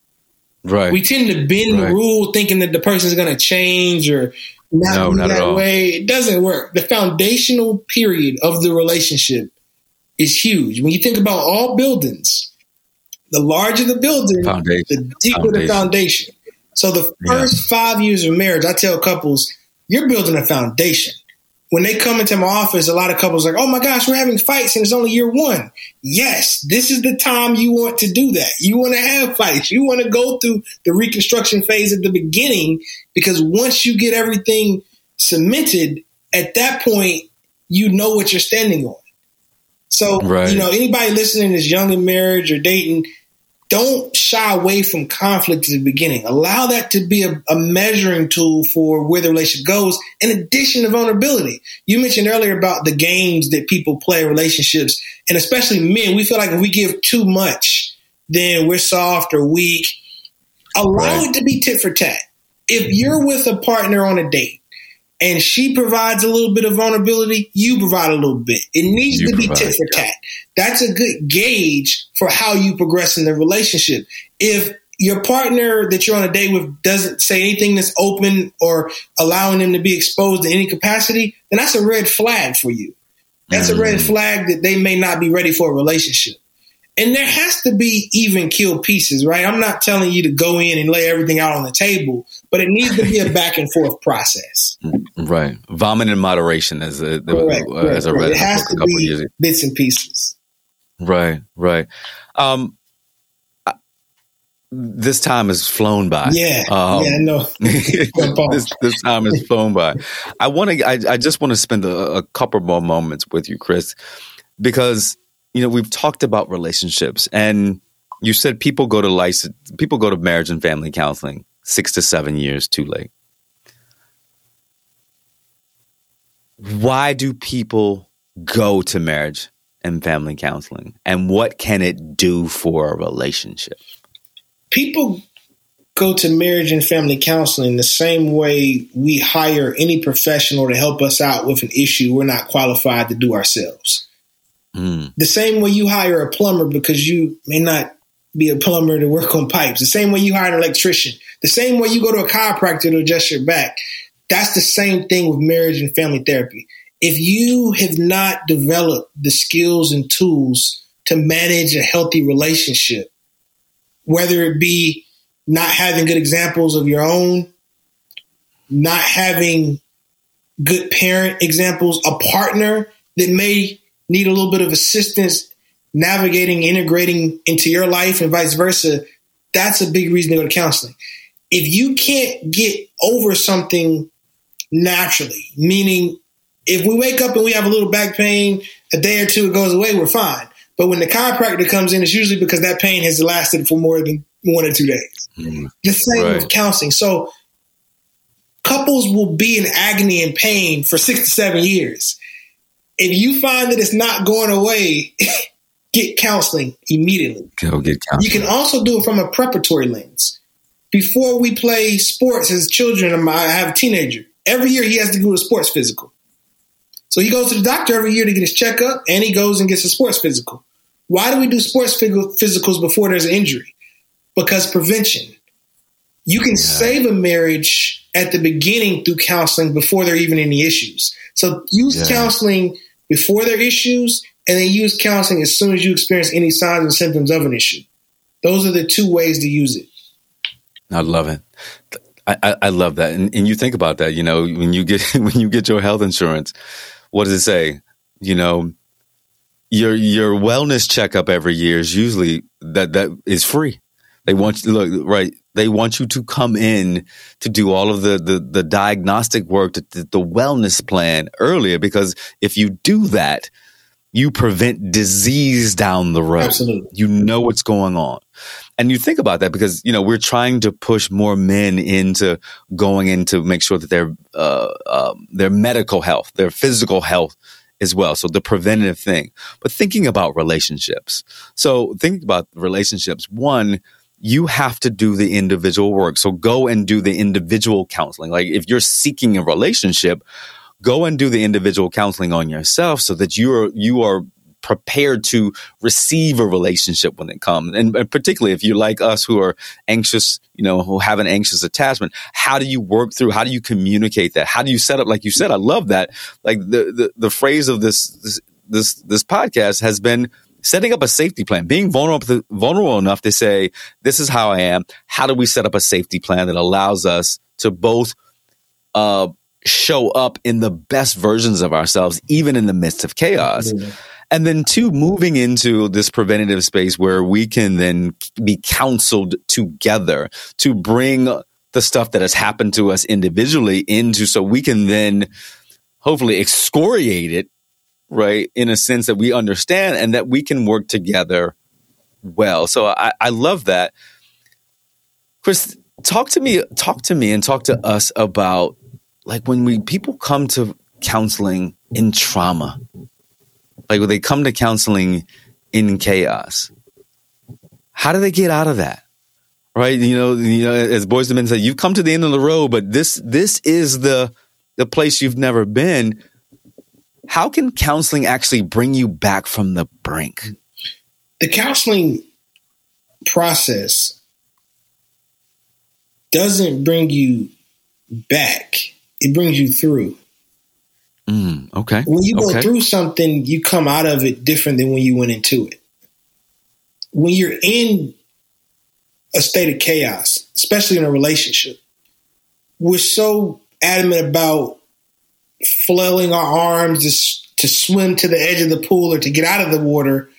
Right. We tend to bend right. the rule thinking that the person is going to change or not, no, not that way. It doesn't work. The foundational period of the relationship is huge. When you think about all buildings, the larger the building, foundation. the deeper foundation. the foundation. So the first yeah. five years of marriage, I tell couples, you're building a foundation. When they come into my office, a lot of couples are like, oh my gosh, we're having fights and it's only year one. Yes, this is the time you want to do that. You want to have fights. You want to go through the reconstruction phase at the beginning because once you get everything cemented, at that point, you know what you're standing on. So, right. you know, anybody listening is young in marriage or dating, don't shy away from conflict at the beginning. Allow that to be a, a, measuring tool for where the relationship goes, in addition to vulnerability. You mentioned earlier about the games that people play in relationships, and especially men, we feel like if we give too much, then we're soft or weak. Allow right. it to be tit for tat. If mm-hmm. you're with a partner on a date and she provides a little bit of vulnerability, you provide a little bit. It needs you to be tit for tat. That's a good gauge for how you progress in the relationship. If your partner that you're on a date with doesn't say anything that's open or allowing them to be exposed in any capacity, then that's a red flag for you. That's mm-hmm. a red mm. flag that they may not be ready for a relationship. And there has to be even kill pieces, right? I'm not telling you to go in and lay everything out on the table, but it needs to be a back and forth process. Right. Vomit in moderation as a correct, uh, as a It has to be bits and pieces. Right, right. Um, this time has flown by. Yeah, um, yeah, no. *laughs* this this time has flown by. I want to. I, I just want to spend a, a couple more moments with you, Chris, because you know we've talked about relationships, and you said people go to license, people go to marriage and family counseling six to seven years too late. Why do people go to marriage and family counseling, and what can it do for a relationship? people go to marriage and family counseling the same way we hire any professional to help us out with an issue we're not qualified to do ourselves. Mm. The same way you hire a plumber because you may not be a plumber to work on pipes. The same way you hire an electrician. The same way you go to a chiropractor to adjust your back. That's the same thing with marriage and family therapy. If you have not developed the skills and tools to manage a healthy relationship, whether it be not having good examples of your own, not having good parent examples, a partner that may need a little bit of assistance navigating, integrating into your life and vice versa, that's a big reason to go to counseling. If you can't get over something naturally, meaning if we wake up and we have a little back pain, a day or two it goes away, we're fine. But when the chiropractor comes in, it's usually because that pain has lasted for more than one or two days. Mm-hmm. The same right. with counseling. So couples will be in agony and pain for six to seven years. If you find that it's not going away, *laughs* get counseling immediately. Go get counseling. You can also do it from a preparatory lens. Before we play sports as children, I have a teenager. Every year he has to go to a sports physical. So he goes to the doctor every year to get his checkup and he goes and gets a sports physical. Why do we do sports physicals before there's an injury? Because prevention. You can yeah. save a marriage at the beginning through counseling before there are even any issues. So use yeah. counseling before there are issues and then use counseling as soon as you experience any signs and symptoms of an issue. Those are the two ways to use it. I love it. I, I, love that. And, and you think about that, you know, when you get *laughs* when you get your health insurance, what does it say? You know, your your wellness checkup every year is usually that that is free. They want you look right. They want you to come in to do all of the the, the diagnostic work, the, the wellness plan earlier, because if you do that, you prevent disease down the road. Absolutely. You know what's going on. And you think about that because, you know, we're trying to push more men into going in to make sure that their, uh, um, their medical health, their physical health as well. So the preventative thing, but thinking about relationships. So thinking about relationships, one, you have to do the individual work. So go and do the individual counseling. Like if you're seeking a relationship, go and do the individual counseling on yourself so that you are, you are prepared to receive a relationship when it comes. And, particularly if you're like us who are anxious, you know, who have an anxious attachment, how do you work through, how do you communicate that? How do you set up, like you said, I love that. Like the, the, the phrase of this, this, this, this podcast has been setting up a safety plan, being vulnerable, vulnerable enough to say, this is how I am. How do we set up a safety plan that allows us to both, uh, show up in the best versions of ourselves, even in the midst of chaos. Mm-hmm. And then two, moving into this preventative space where we can then be counseled together to bring the stuff that has happened to us individually into so we can then hopefully excoriate it, right? In a sense that we understand and that we can work together well. So I, I love that. Chris, talk to me, talk to me and talk to us about like when we people come to counseling in trauma, like when they come to counseling in chaos, how do they get out of that? Right? You know, you know, as Boyz II Men say, you've come to the end of the road, but this this is the the place you've never been. How can counseling actually bring you back from the brink? The counseling process doesn't bring you back it brings you through. Mm, okay. When you go okay. through something, you come out of it different than when you went into it. When you're in a state of chaos, especially in a relationship, we're so adamant about flailing our arms to, to swim to the edge of the pool or to get out of the water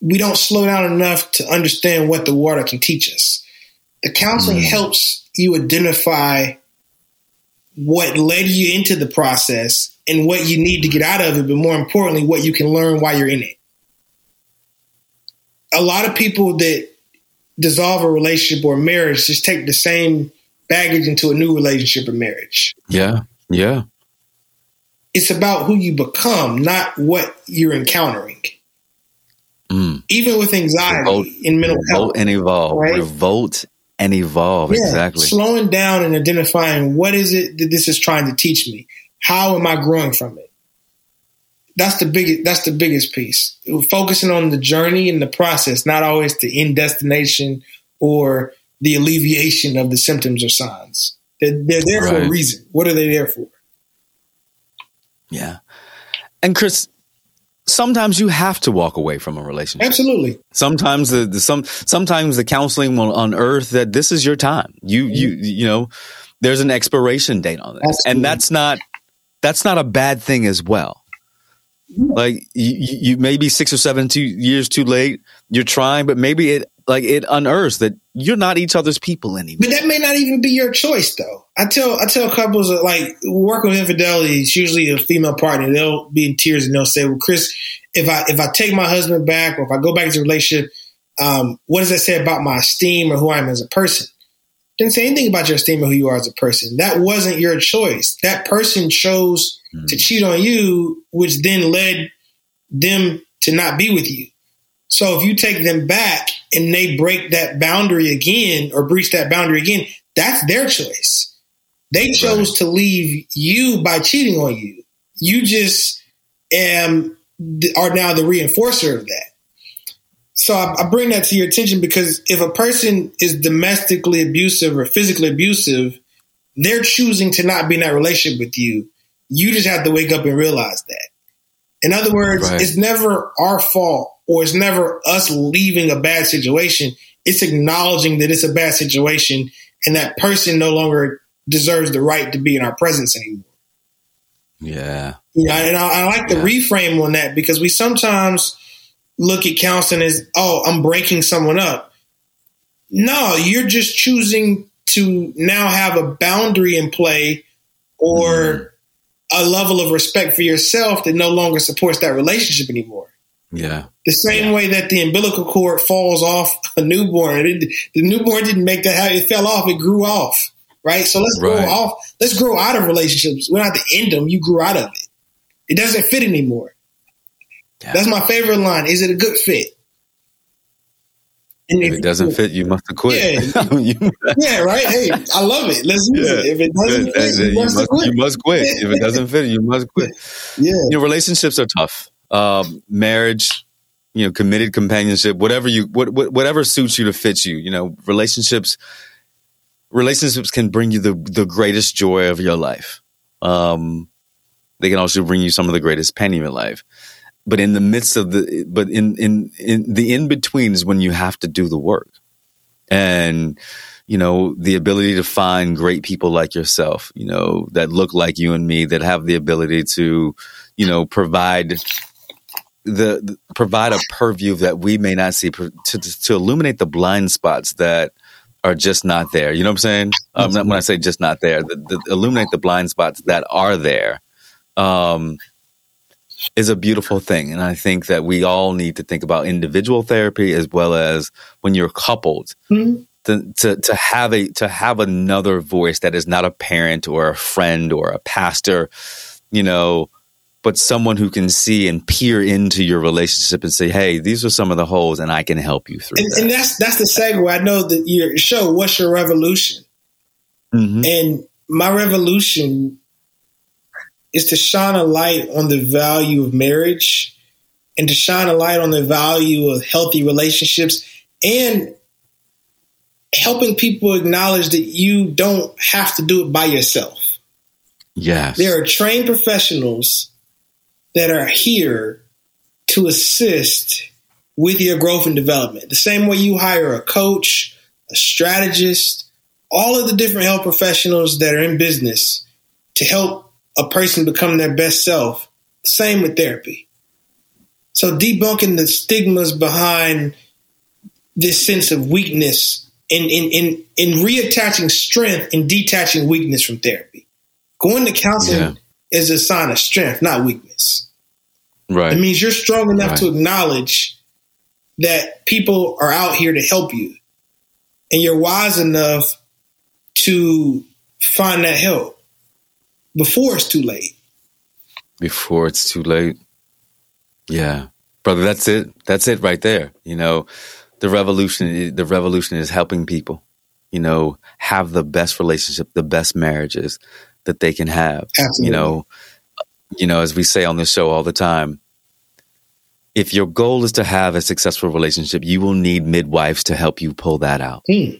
we don't slow down enough to understand what the water can teach us. The counseling mm. helps you identify what led you into the process and what you need to get out of it, but more importantly, what you can learn while you're in it. A lot of people that dissolve a relationship or marriage just take the same baggage into a new relationship or marriage. Yeah. Yeah. It's about who you become, not what you're encountering. Mm. Even with anxiety revolt, in mental revolt health. and evolve. Right? Revolt and evolve. Yeah. Exactly. Slowing down and identifying what is it that this is trying to teach me? How am I growing from it? That's the biggest that's the biggest piece. Focusing on the journey and the process, not always the end destination or the alleviation of the symptoms or signs. They're, they're there right. for a reason. What are they there for? Yeah. And Chris, sometimes you have to walk away from a relationship. Absolutely. Sometimes the, the some sometimes the counseling will unearth that this is your time. You mm-hmm. you you know, there's an expiration date on this. Absolutely. And that's not that's not a bad thing as well. Mm-hmm. Like you, you may be six or seven two years too late. You're trying, but maybe it like it unearths that you're not each other's people anymore. But that may not even be your choice, though. I tell I tell couples that, like work with infidelity. It's usually a female partner. They'll be in tears and they'll say, "Well, Chris, if I if I take my husband back or if I go back into a relationship, um, what does that say about my esteem or who I am as a person?" Didn't say anything about your esteem or who you are as a person. That wasn't your choice. That person chose mm-hmm. to cheat on you, which then led them to not be with you. So if you take them back and they break that boundary again or breach that boundary again, that's their choice. They chose right. to leave you by cheating on you. You just am are now the reinforcer of that. So I, I bring that to your attention because if a person is domestically abusive or physically abusive, they're choosing to not be in that relationship with you. You just have to wake up and realize that. In other words, right. it's never our fault or it's never us leaving a bad situation. It's acknowledging that it's a bad situation and that person no longer deserves the right to be in our presence anymore. Yeah. Yeah, and I, I like the yeah. reframe on that because we sometimes look at counseling as, oh, I'm breaking someone up. No, you're just choosing to now have a boundary in play or mm-hmm. a level of respect for yourself that no longer supports that relationship anymore. Yeah. The same yeah. way that the umbilical cord falls off a newborn. It, the newborn didn't make that happen. It fell off. It grew off. Right. So let's right. grow off. Let's grow out of relationships. We're not to end them. You grew out of it. It doesn't fit anymore. Yeah. That's my favorite line. Is it a good fit? And if, if it doesn't fit, you must have quit. Yeah, *laughs* *laughs* yeah, right. Hey, I love it. Let's use yeah. it. If it doesn't yeah, fit, you, you, must, quit. you must quit. if it doesn't fit, you must quit. *laughs* Yeah, you know, relationships are tough um, marriage, you know, committed companionship, whatever you, what, whatever suits you to fit you. You know, relationships, relationships can bring you the the greatest joy of your life. Um, they can also bring you some of the greatest pain in your life. But in the midst of the, but in in in the in between is when you have to do the work, and you know the ability to find great people like yourself, you know that look like you and me, that have the ability to, you know, provide the, the, provide a purview that we may not see to, to illuminate the blind spots that are just not there. You know what I'm saying? Um, when I say just not there, the, the, illuminate the blind spots that are there um, is a beautiful thing. And I think that we all need to think about individual therapy as well as when you're coupled. Mm-hmm. To, to, to have a to have another voice that is not a parent or a friend or a pastor, you know, but someone who can see and peer into your relationship and say, "Hey, these are some of the holes, and I can help you through." And, that. and that's that's the segue. I know that your show, "What's Your Revolution," mm-hmm. and my revolution is to shine a light on the value of marriage and to shine a light on the value of healthy relationships and helping people acknowledge that you don't have to do it by yourself. Yes. There are trained professionals that are here to assist with your growth and development. The same way you hire a coach, a strategist, all of the different health professionals that are in business to help a person become their best self. Same with therapy. So debunking the stigmas behind this sense of weakness and in, in, in, reattaching strength and detaching weakness from therapy. Going to counseling yeah. Is a sign of strength, not weakness. Right. It means you're strong enough right. to acknowledge that people are out here to help you. And you're wise enough to find that help before it's too late. Before it's too late. Yeah. Brother, that's it. That's it right there. You know, the revolution the revolution is helping people, you know, have the best relationship, the best marriages that they can have. Absolutely. You know, you know, as we say on this show all the time, if your goal is to have a successful relationship, you will need midwives to help you pull that out. Hmm.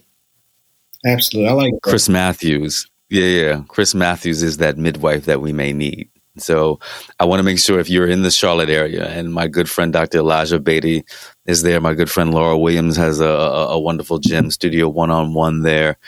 Absolutely. I like that. Chris Matthews. Yeah, yeah. Chris Matthews is that midwife that we may need. So I want to make sure if you're in the Charlotte area, and my good friend Dr. Elijah Beatty is there. My good friend Laura Williams has a, a, a wonderful gym studio one on one there.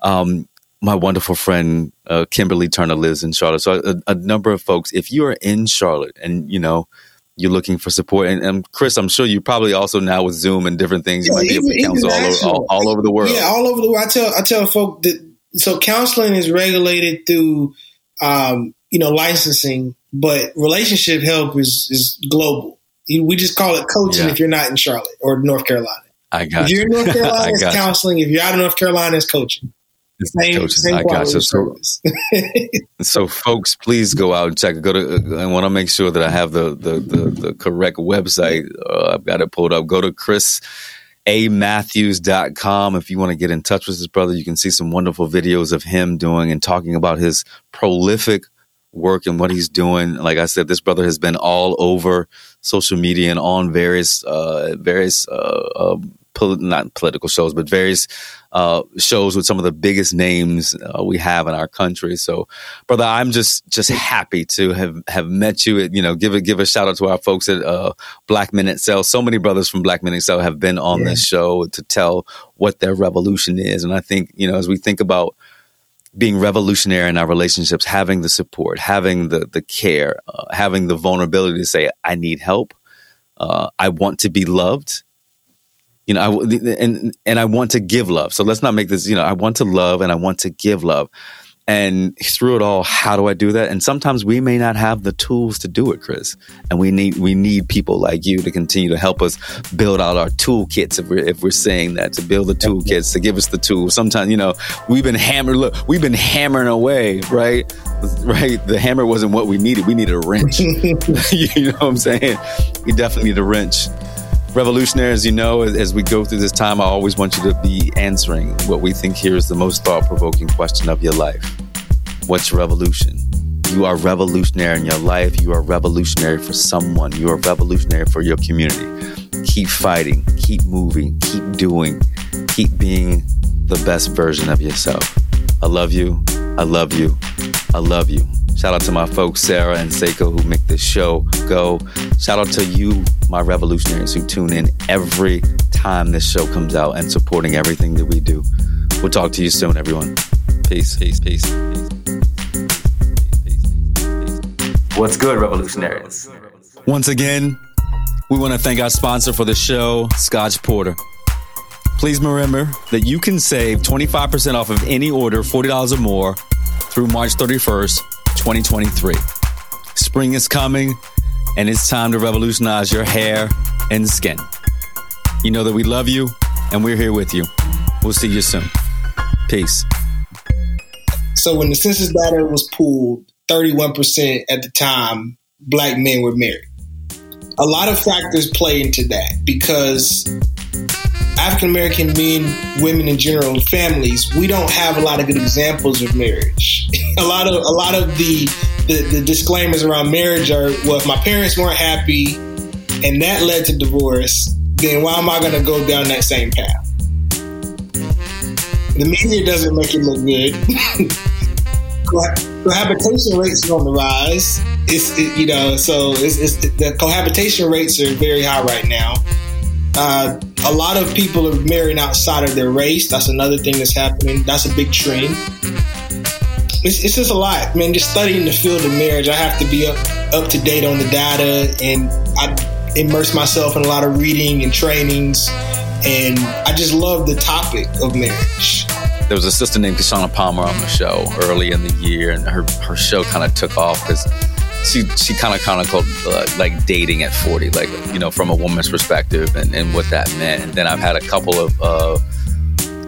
Um, my wonderful friend uh, Kimberly Turner lives in Charlotte. So a, a, number of folks, if you are in Charlotte and you know you're looking for support, and, and Chris, I'm sure you probably also now with Zoom and different things, you yeah, might be able to counsel all over, all, all over the world. Yeah, all over the world. I tell I tell folk that so counseling is regulated through um, you know licensing, but relationship help is is global. We just call it coaching yeah. if you're not in Charlotte or North Carolina. I got if you're in North *laughs* Carolina, it's counseling. You. If you're out of North Carolina, it's coaching. Same, same I got you. So, *laughs* so, folks, please go out and check. Go to. I want to make sure that I have the the the, the correct website. Uh, I've got it pulled up. Go to Chris amatthews.com. If you want to get in touch with his brother, you can see some wonderful videos of him doing and talking about his prolific work and what he's doing. Like I said, this brother has been all over social media and on various uh, various uh, uh, pol- not political shows, but various uh, shows with some of the biggest names uh, we have in our country. So, brother, I'm just just happy to have have met you. At, you know, give a give a shout out to our folks at uh, Black Men Excel. So many brothers from Black Men Excel have been on yeah. this show to tell what their revolution is, and I think you know as we think about being revolutionary in our relationships, having the support, having the the care, uh, having the vulnerability to say, "I need help," uh, "I want to be loved," you know, I, and and I want to give love. So let's not make this. You know, I want to love and I want to give love. And through it all, how do I do that? And sometimes we may not have the tools to do it, Chris. And we need we need people like you to continue to help us build out our toolkits. If we're if we're saying that to build the toolkits to give us the tools. Sometimes you know we've been hammering. Look, we've been hammering away, right? Right. The hammer wasn't what we needed. We needed a wrench. *laughs* *laughs* you know what I'm saying? We definitely need a wrench. Revolutionaries, you know, as we go through this time, I always want you to be answering what we think here is the most thought provoking question of your life What's revolution? You are revolutionary in your life. You are revolutionary for someone. You are revolutionary for your community. Keep fighting, keep moving, keep doing, keep being the best version of yourself. I love you. I love you. I love you. Shout out to my folks, Sarah and Seiko, who make this show go. Shout out to you, my revolutionaries, who tune in every time this show comes out and supporting everything that we do. We'll talk to you soon, everyone. Peace, peace, peace, peace. What's good, revolutionaries? Once again, we want to thank our sponsor for the show, Scotch Porter. Please remember that you can save 25% off of any order, $40 or more, through March 31st 2023. Spring is coming, and it's time to revolutionize your hair and skin. You know that we love you, and we're here with you. We'll see you soon. Peace. So, when the census data was pulled, 31% at the time, black men were married. A lot of factors play into that because African American men, women in general, and families, we don't have a lot of good examples of marriage. *laughs* a lot of a lot of the, the, the disclaimers around marriage are, well, if my parents weren't happy and that led to divorce, then why am I going to go down that same path? The media doesn't make it look good. *laughs* cohabitation rates are on the rise. It's it, you know, so it's, it's, the cohabitation rates are very high right now. Uh, a lot of people are marrying outside of their race. That's another thing that's happening. That's a big trend. It's, it's just a lot, man. Just studying the field of marriage, I have to be up up to date on the data, and I immerse myself in a lot of reading and trainings, and I just love the topic of marriage. There was a sister named Kishshana Palmer on the show early in the year, and her her show kind of took off because she she kind of kind of called uh, like dating at 40 like you know from a woman's perspective and, and what that meant. And then i've had a couple of uh,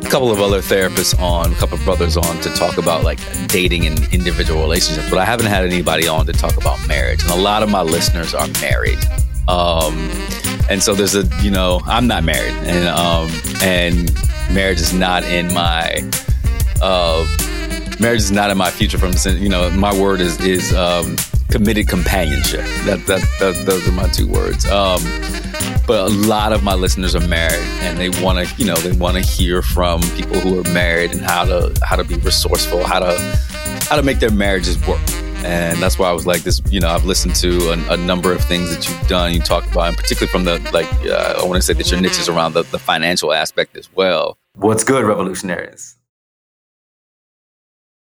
a couple of other therapists on a couple of brothers on to talk about like dating and individual relationships but i haven't had anybody on to talk about marriage and a lot of my listeners are married. Um, and so there's a you know i'm not married and um, and marriage is not in my uh, marriage is not in my future from you know my word is is um, committed companionship. That, that, that those are my two words. Um, but a lot of my listeners are married, and they want to, you know, they want to hear from people who are married and how to how to be resourceful, how to how to make their marriages work. And that's why I was like this. You know, I've listened to a, a number of things that you've done. You talk about, and particularly from the like, uh, I want to say that your niche is around the, the financial aspect as well. What's good, revolutionaries?